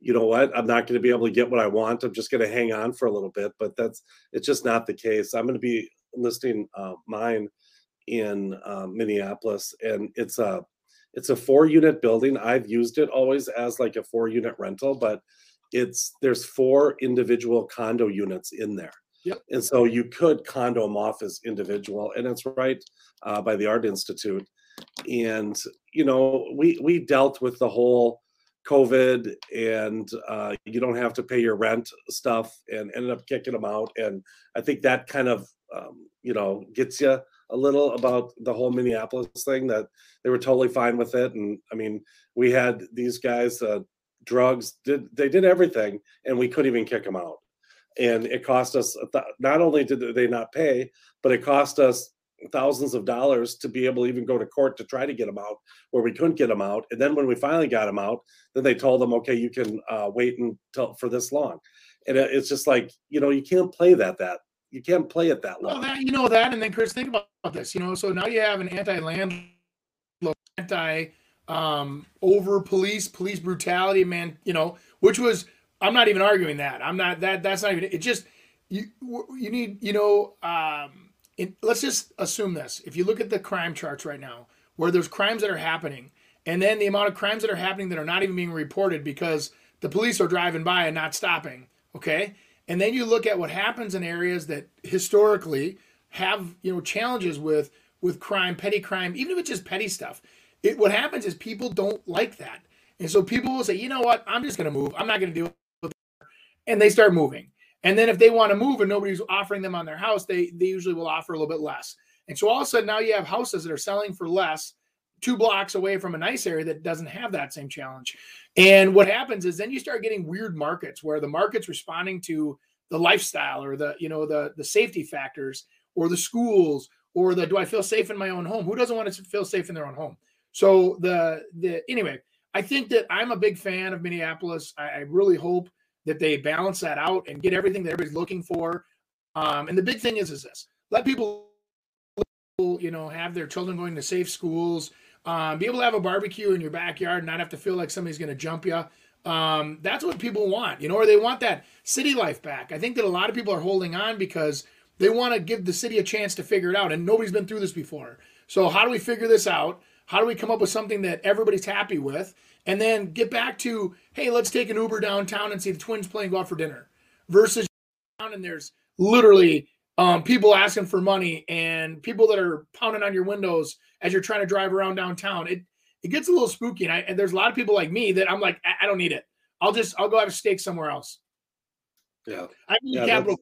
you know what, I'm not going to be able to get what I want. I'm just going to hang on for a little bit. But that's it's just not the case. I'm going to be listing uh, mine in uh, Minneapolis, and it's a it's a four unit building. I've used it always as like a four unit rental, but it's there's four individual condo units in there. Yep. And so you could condo them off as individual, and it's right uh, by the Art Institute. And you know, we we dealt with the whole COVID and uh, you don't have to pay your rent stuff, and ended up kicking them out. And I think that kind of um, you know gets you a little about the whole Minneapolis thing that they were totally fine with it. And I mean, we had these guys, uh, drugs, did they did everything, and we couldn't even kick them out. And it cost us not only did they not pay, but it cost us thousands of dollars to be able to even go to court to try to get them out where we couldn't get them out and then when we finally got them out then they told them okay you can uh, wait until for this long and it- it's just like you know you can't play that that you can't play it that long Well, that you know that, and then Chris, think about this. You know, so now you have an anti-land, anti um, over police, police brutality, man. You know, which was I'm not even arguing that. I'm not that. That's not even. It just you you need you know. Um, let's just assume this. If you look at the crime charts right now, where there's crimes that are happening, and then the amount of crimes that are happening that are not even being reported because the police are driving by and not stopping. Okay. And then you look at what happens in areas that historically have, you know, challenges with with crime, petty crime, even if it's just petty stuff. It what happens is people don't like that. And so people will say, you know what, I'm just gonna move. I'm not gonna deal with it. And they start moving. And then if they want to move and nobody's offering them on their house, they they usually will offer a little bit less. And so all of a sudden now you have houses that are selling for less two blocks away from a nice area that doesn't have that same challenge. And what happens is then you start getting weird markets where the market's responding to the lifestyle or the you know the the safety factors or the schools or the do I feel safe in my own home? Who doesn't want to feel safe in their own home? So the the anyway, I think that I'm a big fan of Minneapolis. I, I really hope that they balance that out and get everything that everybody's looking for. Um, and the big thing is is this: let people you know have their children going to safe schools um, be able to have a barbecue in your backyard and not have to feel like somebody's going to jump you um, that's what people want you know or they want that city life back. I think that a lot of people are holding on because they want to give the city a chance to figure it out and nobody's been through this before. So how do we figure this out? How do we come up with something that everybody's happy with and then get back to hey let's take an uber downtown and see the twins playing go out for dinner versus down and there's literally um, people asking for money and people that are pounding on your windows as you're trying to drive around downtown. It it gets a little spooky, and, I, and there's a lot of people like me that I'm like, I, I don't need it. I'll just I'll go have a steak somewhere else. yeah I've been Yeah, Grill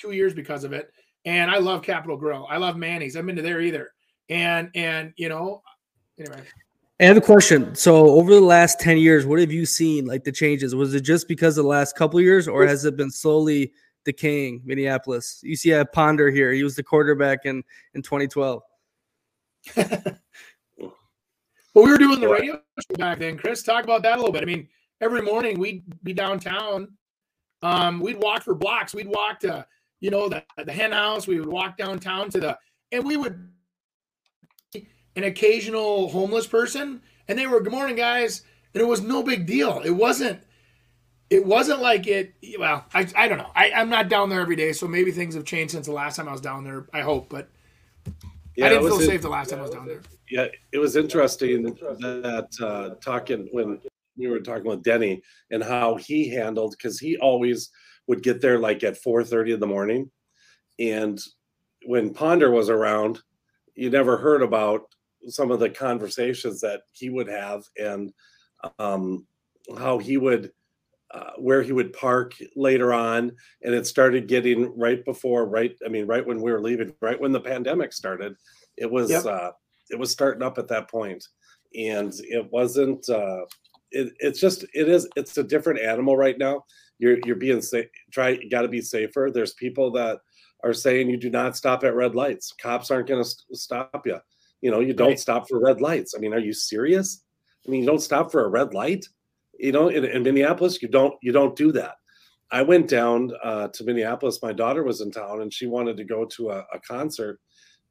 two years because of it, and I love Capital Grille. I love Manny's. I've been to there either, and and you know, anyway. I have a question. So, over the last 10 years, what have you seen like the changes? Was it just because of the last couple of years, or has it been slowly decaying Minneapolis? You see, I have Ponder here. He was the quarterback in, in 2012. But we were doing the radio show back then, Chris. Talk about that a little bit. I mean, every morning we'd be downtown. Um, we'd walk for blocks. We'd walk to, you know, the, the hen house. We would walk downtown to the, and we would an occasional homeless person, and they were, "Good morning, guys." and it was no big deal. It wasn't. It wasn't like it. Well, I, I don't know. I, I'm not down there every day, so maybe things have changed since the last time I was down there. I hope, but Yeah, I didn't feel in- safe the last time I was down there. Yeah, it was interesting that uh, talking when we were talking with Denny and how he handled because he always would get there like at four thirty in the morning, and when Ponder was around, you never heard about some of the conversations that he would have and um, how he would uh, where he would park later on. And it started getting right before right i mean right when we were leaving right when the pandemic started it was Yep. uh it was starting up at that point. And it wasn't uh it, it's just it is it's a different animal right now. You're you're being safe try you got to be safer. There's people that are saying you do not stop at red lights. Cops aren't going to st- stop you you know you don't Right. stop for red lights. I mean are you serious? I mean you don't stop for a red light? You know in, in minneapolis you don't you don't do that. I went down uh, to minneapolis. My daughter was in town and she wanted to go to a, a concert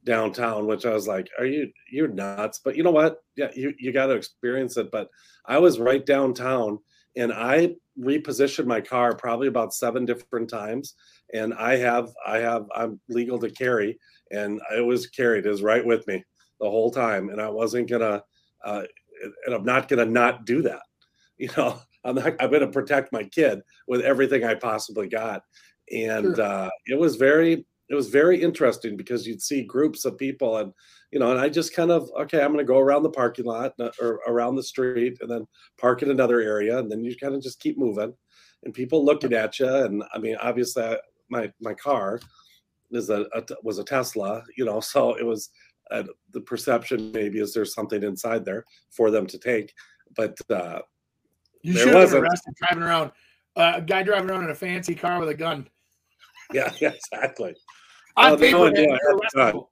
downtown which i was like are you you're nuts? But you know what? Yeah you, you got to experience it. But i was right downtown and i repositioned my car probably about seven different times and i have i have i'm legal to carry and it was carried it was right with me the whole time and i wasn't gonna uh, and i'm not gonna not do that. You know i'm not i'm gonna protect my kid with everything i possibly got. And Sure. uh, it was very it was very interesting because you'd see groups of people and you know and i just kind of okay i'm going to go around the parking lot uh, or around the street and then park in another area and then you kind of just keep moving. And people looking at you and i mean obviously I, my my car is a, a was a tesla you know so it was uh, the perception maybe is there's something inside there for them to take but uh You There should wasn't. arrested driving around. Uh, a guy driving around in a fancy car with a gun. yeah, yeah exactly On Oh, paper, no, yeah, you're at the time. arrestable.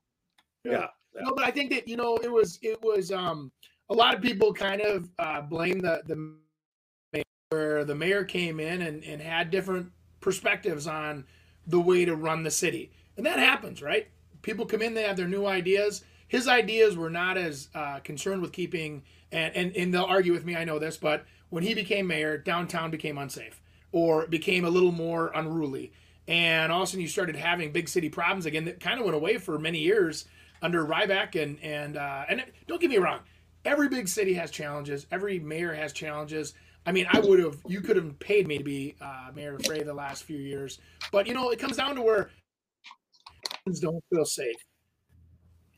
yeah No, but I think that you know it was it was um a lot of people kind of uh blame the the mayor where the mayor came in and, and had different perspectives on the way to run the city. And that happens, right? People come in, they have their new ideas. His ideas were not as uh, concerned with keeping and, and and they'll argue with me, I know this, but when he became mayor, downtown became unsafe or became a little more unruly. And all of a sudden you started having big city problems again that kind of went away for many years under Rybak and and uh, and don't get me wrong, every big city has challenges. Every mayor has challenges. I mean, I would have you could have paid me to be uh, mayor of Frey the last few years, but you know it comes down to where don't feel safe.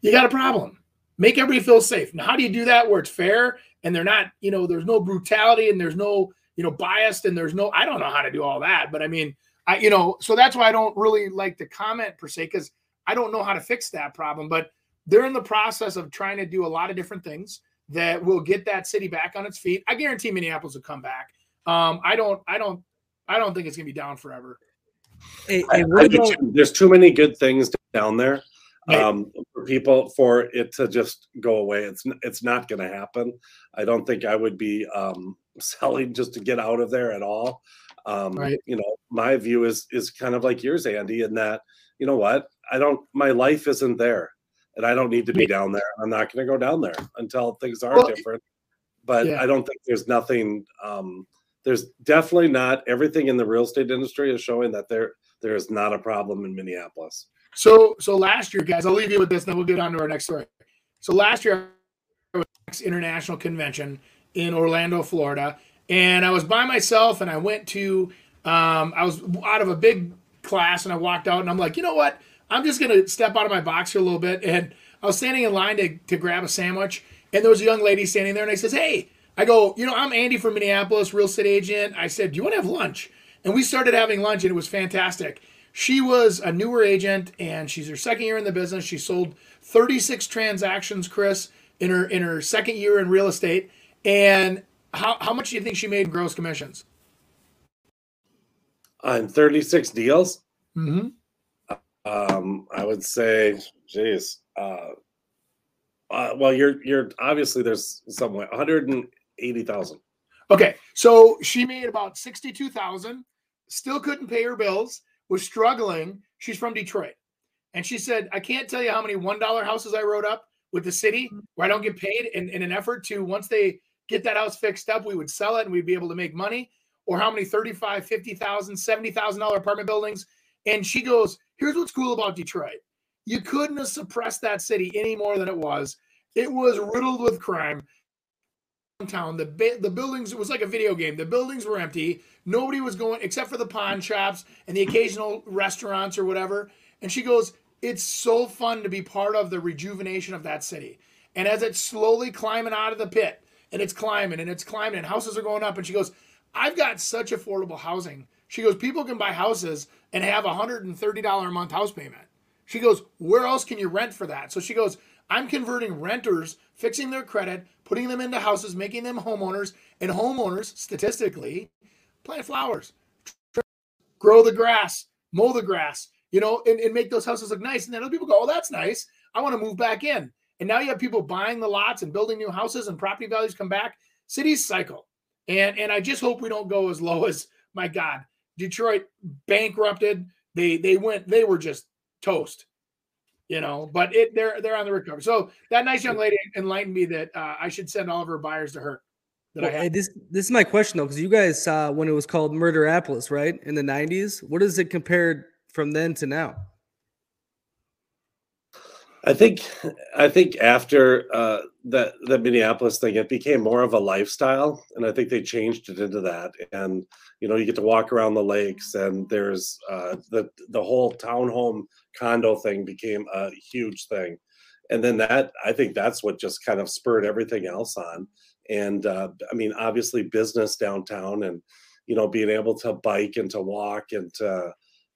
You got a problem. Make everybody feel safe. Now, how do you do that where it's fair and they're not, you know, there's no brutality and there's no, you know, biased and there's no, I don't know how to do all that, but I mean, I, you know, so that's why I don't really like to comment per se because I don't know how to fix that problem. But they're in the process of trying to do a lot of different things that will get that city back on its feet. I guarantee Minneapolis will come back. Um, I don't, I don't, I don't think it's gonna be down forever. Hey, I- I what too. there's too many good things down there um, for people for it to just go away. It's it's not going to happen. I don't think I would be um, selling just to get out of there at all. Um, Right. You know, my view is is kind of like yours, Andy, in that you know what I don't. My life isn't there, and I don't need to be down there. I'm not going to go down there until things are Well, different. But yeah. I don't think there's nothing. Um, there's definitely not everything in the real estate industry is showing that there there is not a problem in Minneapolis. So so last year, guys, I'll leave you with this, then we'll get on to our next story. So last year, I was international convention in Orlando, Florida, and I was by myself, and I went to um, I was out of a big class, and I walked out, and I'm like, you know what? I'm just gonna step out of my box here a little bit, and I was standing in line to to grab a sandwich, and there was a young lady standing there, and I says, hey. I go, you know, I'm Andy from Minneapolis, real estate agent. I said, do you want to have lunch? And we started having lunch, and it was fantastic. She was a newer agent, and she's her second year in the business. She sold 36 transactions, Chris, in her in her second year in real estate. And how, how much do you think she made in gross commissions? On 36 deals, Mm-hmm. um, I would say, geez, uh, uh, well, you're you're obviously there's somewhere 180,000. Okay, so she made about 62,000, still couldn't pay her bills, was struggling. She's from Detroit. And she said, I can't tell you how many $1 houses I wrote up with the city mm-hmm. where I don't get paid in, in an effort to once they get that house fixed up, we would sell it and we'd be able to make money. Or how many 35, 50,000, 70,000 dollar apartment buildings. And she goes, here's what's cool about Detroit. You couldn't have suppressed that city any more than it was. It was riddled with crime. Downtown, the the buildings, it was like a video game. The buildings were empty. Nobody was going except for the pawn shops and the occasional restaurants or whatever. And she goes, It's so fun to be part of the rejuvenation of that city. And as it's slowly climbing out of the pit, and it's climbing and it's climbing, and houses are going up, and she goes, I've got such affordable housing. She goes, People can buy houses and have a $130 a month house payment. She goes, Where else can you rent for that? So she goes, I'm converting renters, fixing their credit, putting them into houses, making them homeowners, and homeowners statistically plant flowers, grow the grass, mow the grass, you know, and, and make those houses look nice. And then other people go, Oh, that's nice. I want to move back in. And now you have people buying the lots and building new houses and property values come back. Cities cycle. And and I just hope we don't go as low as my God, Detroit bankrupted. They they went, they were just toast you know but it they're they're on the recovery so that nice young lady enlightened me that uh, i should send all of her buyers to her that Well, i this this is my question though, because you guys saw when it was called Murderapolis, right, in the '90s. What is it compared from then to now? I think I think after uh, that the Minneapolis thing, it became more of a lifestyle, and I think they changed it into that. And you know, you get to walk around the lakes, and there's uh, the the whole townhome condo thing became a huge thing. And then that I think that's what just kind of spurred everything else on. And uh, I mean, obviously, business downtown, and you know, being able to bike and to walk and to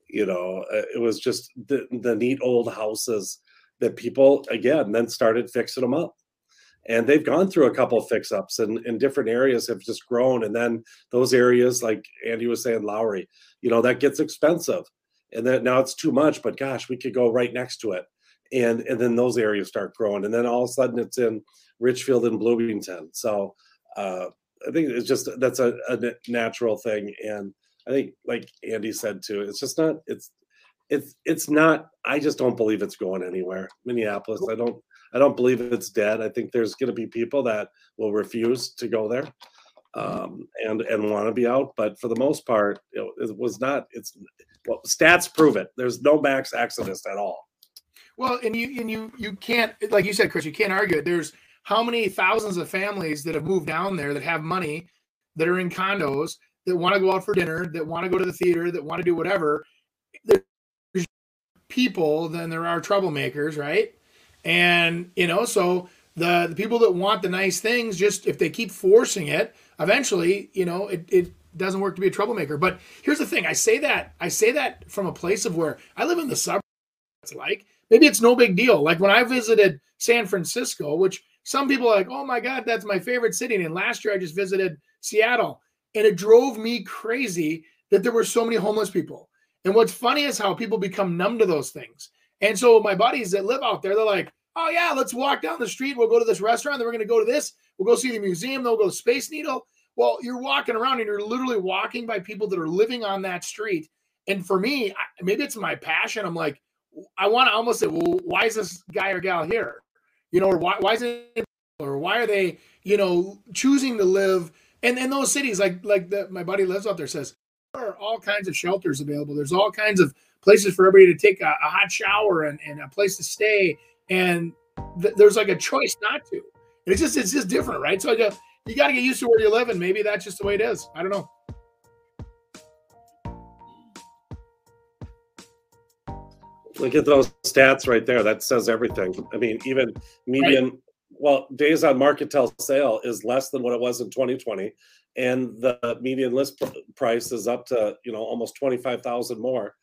you know, uh, it was just the the neat old houses that people again then started fixing them up. And they've gone through a couple of fix ups and in different areas have just grown. And then those areas like andy was saying lowry you know that gets expensive. And then now it's too much but gosh we could go right next to it. And and then those areas start growing. And then all of a sudden it's in richfield and bloomington. So uh i think it's just that's a, a natural thing. And i think like andy said too it's just not it's it's it's not i just don't believe it's going anywhere. Minneapolis i don't i don't believe it's dead. I think there's going to be people that will refuse to go there um and and want to be out but for the most part it, it was not it's well stats prove it. There's no max exodus at all. Well and you and you you can't like you said chris you can't argue it. There's how many thousands of families that have moved down there that have money that are in condos that want to go out for dinner that want to go to the theater that want to do whatever people than there are troublemakers right? And you know so the the people that want the nice things just if they keep forcing it eventually you know it, it doesn't work to be a troublemaker. But here's the thing. I say that i say that from a place of where i live in the suburbs it's like maybe it's no big deal. Like when i visited san francisco which some people are like oh my god that's my favorite city. And last year i just visited seattle and it drove me crazy that there were so many homeless people and what's funny is how people become numb to those things. And so my buddies that live out there they're like oh yeah let's walk down the street. We'll go to this restaurant. Then we're going to go to this. We'll go see the museum. Then we'll go to space needle. Well you're walking around and you're literally walking by people that are living on that street. And for me maybe it's my passion. I'm like i want to almost say well why is this guy or gal here? You know or why, why is it or why are they you know choosing to live? And in those cities like like the, my buddy lives out there says are all kinds of shelters available. There's all kinds of places for everybody to take a, a hot shower and, and a place to stay. And th- there's like a choice not to. And it's just it's just different right? So go, you got to get used to where you live and maybe that's just the way it is. I don't know. Look at those stats right there. That says everything. I mean even median well days on market tell sale is less than what it was in 2020 and the median list price is up to you know almost 25000 more.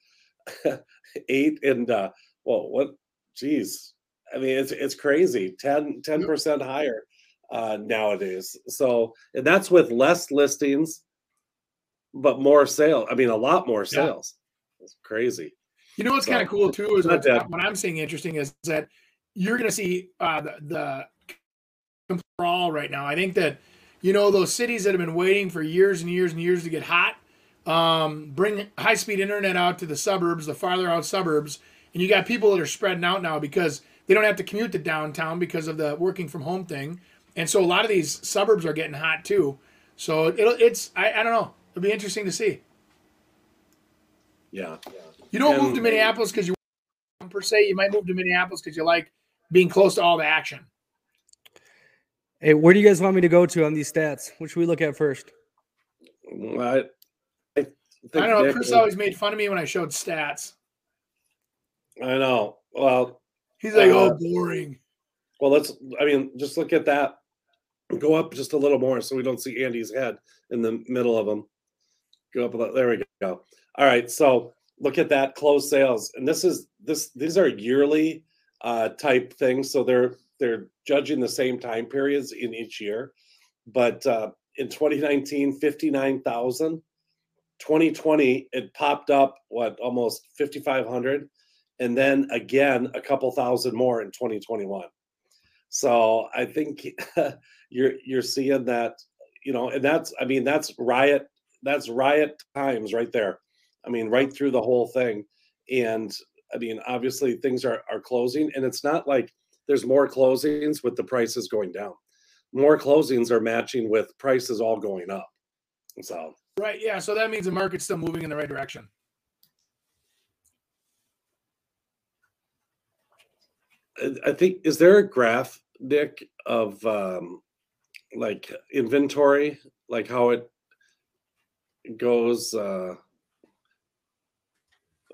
Eight and uh well what? Geez. I mean it's it's crazy. 10 10% higher uh nowadays. So and that's with less listings but more sale i mean a lot more Yeah. sales. It's crazy. You know what's kind of cool too is what, what I'm seeing interesting is that you're going to see uh, the, the sprawl right now. I think that you know those cities that have been waiting for years and years and years to get hot, um, bring high speed internet out to the suburbs, the farther out suburbs, and you got people that are spreading out now because they don't have to commute to downtown because of the working from home thing. and so a lot of these suburbs are getting hot too. So it'll it's I, I don't know. It'll be interesting to see. Yeah. You don't move to Minneapolis because you per se. You might move to Minneapolis because you like being close to all the action. Hey, where do you guys want me to go to on these stats? Which we look at first? I, I, think I don't know. Nick Chris is- always made fun of me when I showed stats. I know. Well, He's like, Uh, "Oh, boring." well, let's. I mean, just look at that. Go up just a little more so we don't see Andy's head in the middle of them. Go up. a little- There we go. All right. So look at that closed sales, and this is this. These are yearly uh, type things, so they're they're judging the same time periods in each year. But uh, in 2019, 59,000. 2020, it popped up what almost 5,500, and then again a couple thousand more in 2021. So I think you're you're seeing that, you know, and that's I mean that's riot that's riot times right there. I mean right through the whole thing, and I mean obviously things are are closing, and it's not like there's more closings with the prices going down. More closings are matching with prices all going up. So Right. Yeah. So that means the market's still moving in the right direction. I- think is there a graph, Nick, of um, like inventory, like how it goes? Uh,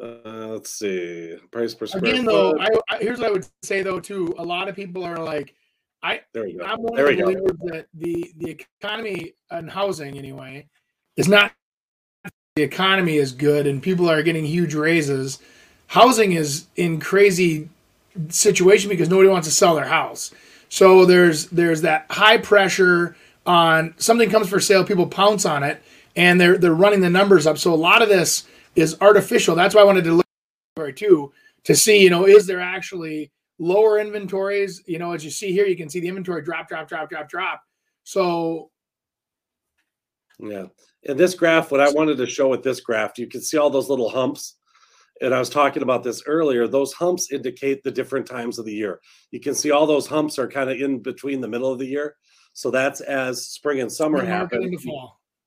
uh, let's see, price per square Again, though. I, I, here's what I would say though too. A lot of people are like, I there we go. I'm one There of the go. believers that the the economy and housing anyway is not the economy is good and people are getting huge raises. Housing is in crazy situation because nobody wants to sell their house. So there's there's that high pressure on something comes for sale, people pounce on it, and they're they're running the numbers up. So a lot of this is artificial. That's why I wanted to look at inventory too to see, you know, is there actually lower inventories? You know, as you see here, you can see the inventory drop, drop, drop, drop, drop. So Yeah. And this graph, what I wanted to show with this graph, you can see all those little humps. And I was talking about this earlier. Those humps indicate the different times of the year. You can see all those humps are kind of in between the middle of the year. So that's as spring and summer happen.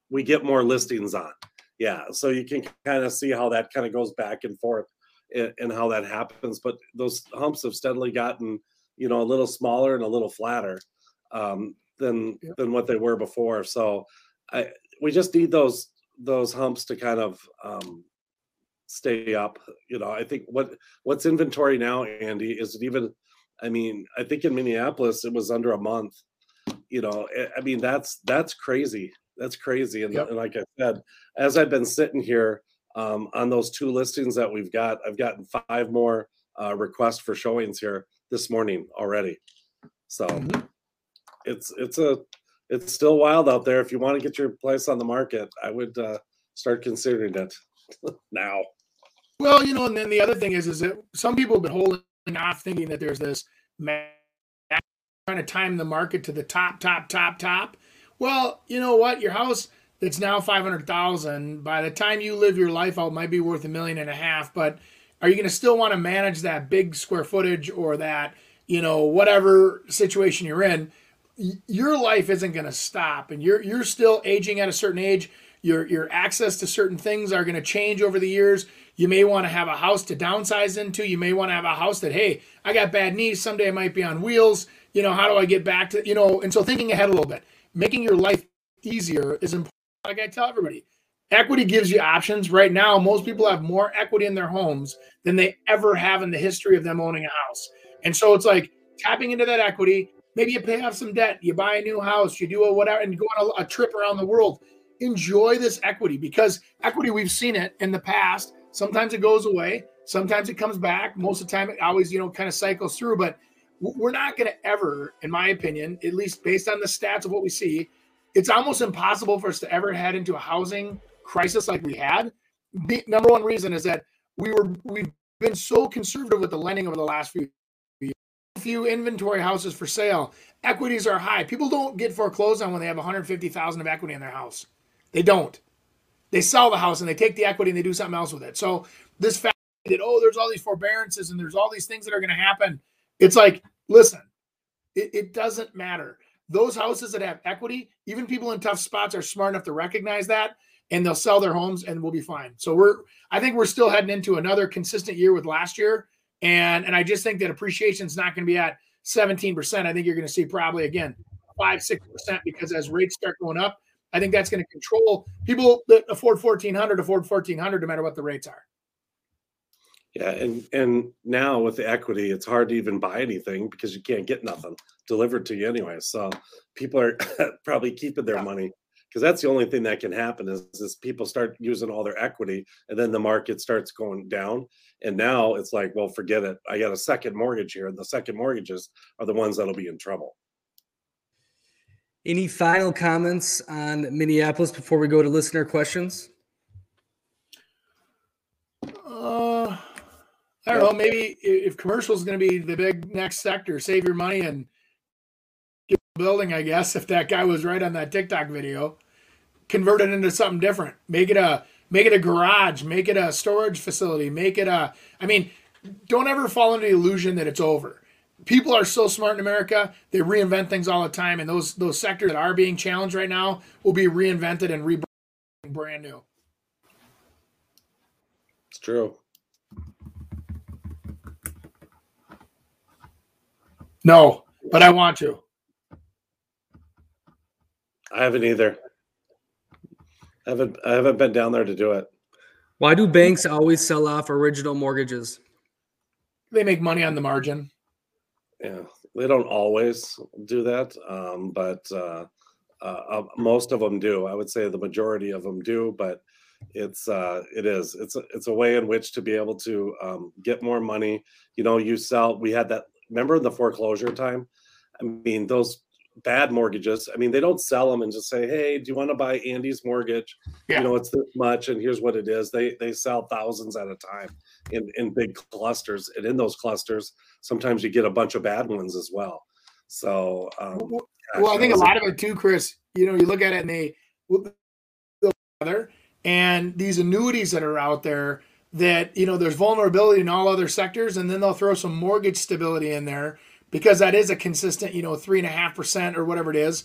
we get more listings on. Yeah, so you can kind of see how that kind of goes back and forth and, and how that happens. But those humps have steadily gotten, you know, a little smaller and a little flatter um, than than what they were before. So I we just need those those humps to kind of um, stay up. You know, I think what what's inventory now, Andy, is it even? I mean, I think in Minneapolis it was under a month. You know, I- I mean that's that's crazy. That's crazy. And, Yep. and like I said, as I've been sitting here um, on those two listings that we've got, I've gotten five more uh, requests for showings here this morning already. So Mhm. it's it's a it's still wild out there. If you want to get your place on the market, I would uh, start considering it now. Well, you know, and then the other thing is, is that some people have been holding off, thinking that there's this trying to time the market to the top, top, top, top. Well, you know what? Your house that's now five hundred thousand, by the time you live your life out, might be worth a million and a half. But are you going to still want to manage that big square footage or that, you know, whatever situation you're in? your life isn't going to stop and you're you're still aging at a certain age your your access to certain things are going to change over the years you may want to have a house to downsize into you may want to have a house that hey i got bad knees someday i might be on wheels you know how do i get back to you know and so thinking ahead a little bit making your life easier is important. Like i tell everybody equity gives you options. Right now most people have more equity in their homes than they ever have in the history of them owning a house. And so it's like tapping into that equity. Maybe you pay off some debt you buy a new house you do a whatever and go on a, a trip around the world. Enjoy this equity because equity we've seen it in the past. Sometimes it goes away sometimes it comes back. Most of the time it always you know kind of cycles through but we're not going to ever in my opinion at least based on the stats of what we see it's almost impossible for us to ever head into a housing crisis like we had the number one reason is that we were we've been so conservative with the lending over the last few few inventory houses for sale. Equities are high. People don't get foreclosed on when they have 150,000 of equity in their house. They don't. They sell the house and they take the equity and they do something else with it. So this fact that oh, there's all these forbearances and there's all these things that are going to happen. It's like, listen, it, it doesn't matter. those houses that have equity, even people in tough spots are smart enough to recognize that and they'll sell their homes and we'll be fine. So we're I think we're still heading into another consistent year with last year. And and I just think that appreciation is not going to be at 17%. I think you're going to see probably again five, six percent because as rates start going up, I think that's going to control people that afford 1400 afford 1400 no matter what the rates are. Yeah, and and now with the equity, it's hard to even buy anything because you can't get nothing delivered to you anyway. So people are probably keeping their money because that's the only thing that can happen is, is people start using all their equity and then the market starts going down and now it's like well forget it. I got a second mortgage here and the second mortgages are the ones that'll be in trouble. Any final comments on minneapolis before we go to listener questions i don't know maybe if commercial is going to be the big next sector save your money and building, I guess, if that guy was right on that TikTok video, convert it into something different. Make it a make it a garage, make it a storage facility, make it a I mean, don't ever fall into the illusion that it's over. People are so smart in America, they reinvent things all the time, and those those sectors that are being challenged right now will be reinvented and rebranded brand new. It's true. No, but I want to. I haven't either. I haven't I haven't been down there to do it. Why do banks always sell off original mortgages? They make money on the margin. Yeah, they don't always do that, um, but uh, uh, uh, most of them do. I would say the majority of them do, but it's uh, it is it's a, it's a way in which to be able to um, get more money. You know, you sell. We had that. Remember the foreclosure time? I mean, those bad mortgages. I mean, they don't sell them and just say, "Hey, do you want to buy Andy's mortgage? Yeah. You know, it's this much, and here's what it is." They they sell thousands at a time in in big clusters, and in those clusters, sometimes you get a bunch of bad ones as well. So, um, well, gosh, well, I think a lot of it too, Chris. You know, you look at it and they and these annuities that are out there that you know there's vulnerability in all other sectors, and then they'll throw some mortgage stability in there because that is a consistent, you know, three and a half percent or whatever it is.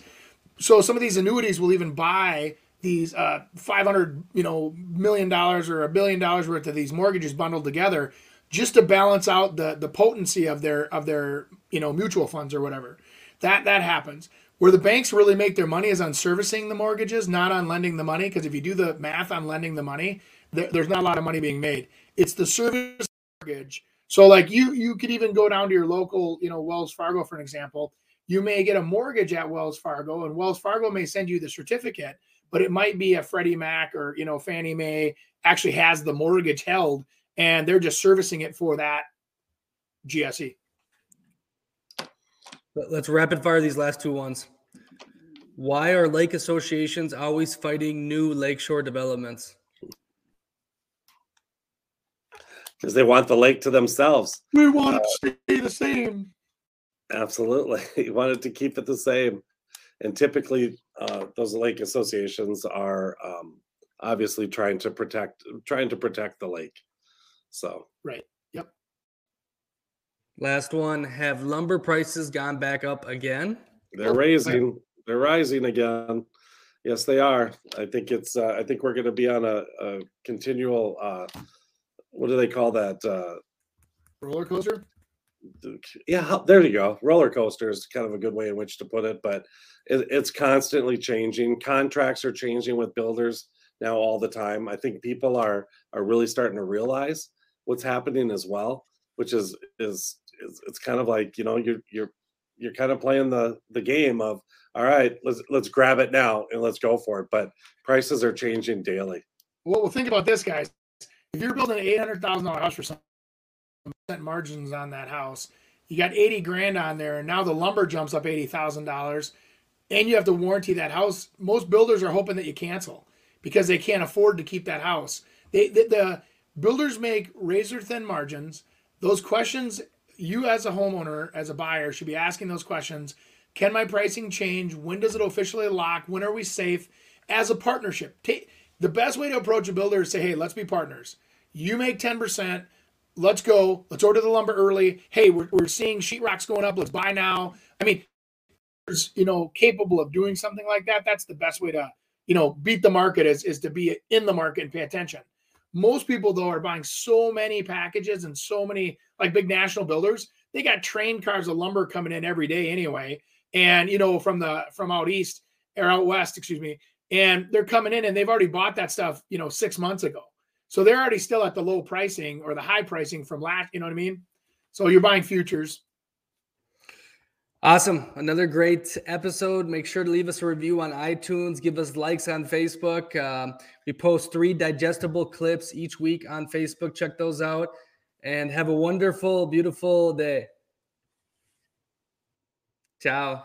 So some of these annuities will even buy these uh, 500, you know, million dollars or a billion dollars worth of these mortgages bundled together just to balance out the the potency of their of their you know mutual funds or whatever. That that happens. Where the banks really make their money is on servicing the mortgages, not on lending the money. Because if you do the math on lending the money, there, there's not a lot of money being made. It's the service mortgage so like you you could even go down to your local, you know, Wells Fargo for an example. You may get a mortgage at Wells Fargo and Wells Fargo may send you the certificate, but it might be a Freddie Mac or, you know, Fannie Mae actually has the mortgage held and they're just servicing it for that GSE. Let's rapid fire these last two ones. Why are lake associations always fighting new lakeshore developments? Because they want the lake to themselves. We want it to stay the same. Absolutely, you wanted to keep it the same, and typically uh, those lake associations are um, obviously trying to protect trying to protect the lake. So right, yep. Last one: Have lumber prices gone back up again? They're raising. They're rising again. Yes, they are. I think it's. Uh, I think we're going to be on a, a continual. What do they call that? Uh, roller coaster. Yeah, there you go. Roller coaster is kind of a good way in which to put it, but it, it's constantly changing. Contracts are changing with builders now all the time. I think people are are really starting to realize what's happening as well, which is is, is it's kind of like you know you're you're you're kind of playing the the game of all right let's let's grab it now and let's go for it but prices are changing daily well, well think about this guys if you're building an eight hundred thousand dollar house for some percent margins on that house, you got eighty grand on there, and now the lumber jumps up eighty thousand dollars, and you have to warranty that house. Most builders are hoping that you cancel because they can't afford to keep that house. They the, the builders make razor thin margins. Those questions you as a homeowner, as a buyer, should be asking those questions. Can my pricing change? When does it officially lock? When are we safe? As a partnership, take the best way to approach a builder is say, hey, let's be partners. You make 10%. Let's go. Let's order the lumber early. Hey, we're, we're seeing sheetrock's going up. Let's buy now. I mean, you know capable of doing something like that, that's the best way to you know beat the market is is to be in the market and pay attention. Most people though are buying so many packages and so many like big national builders. They got train cars of lumber coming in every day anyway, and you know from the from out east or out west, excuse me, and they're coming in and they've already bought that stuff you know six months ago. So they're already still at the low pricing or the high pricing from last. You know what I mean? So you're buying futures. Awesome. Another great episode. Make sure to leave us a review on iTunes. Give us likes on Facebook. Um, we post three digestible clips each week on Facebook. Check those out and have a wonderful, beautiful day. Ciao.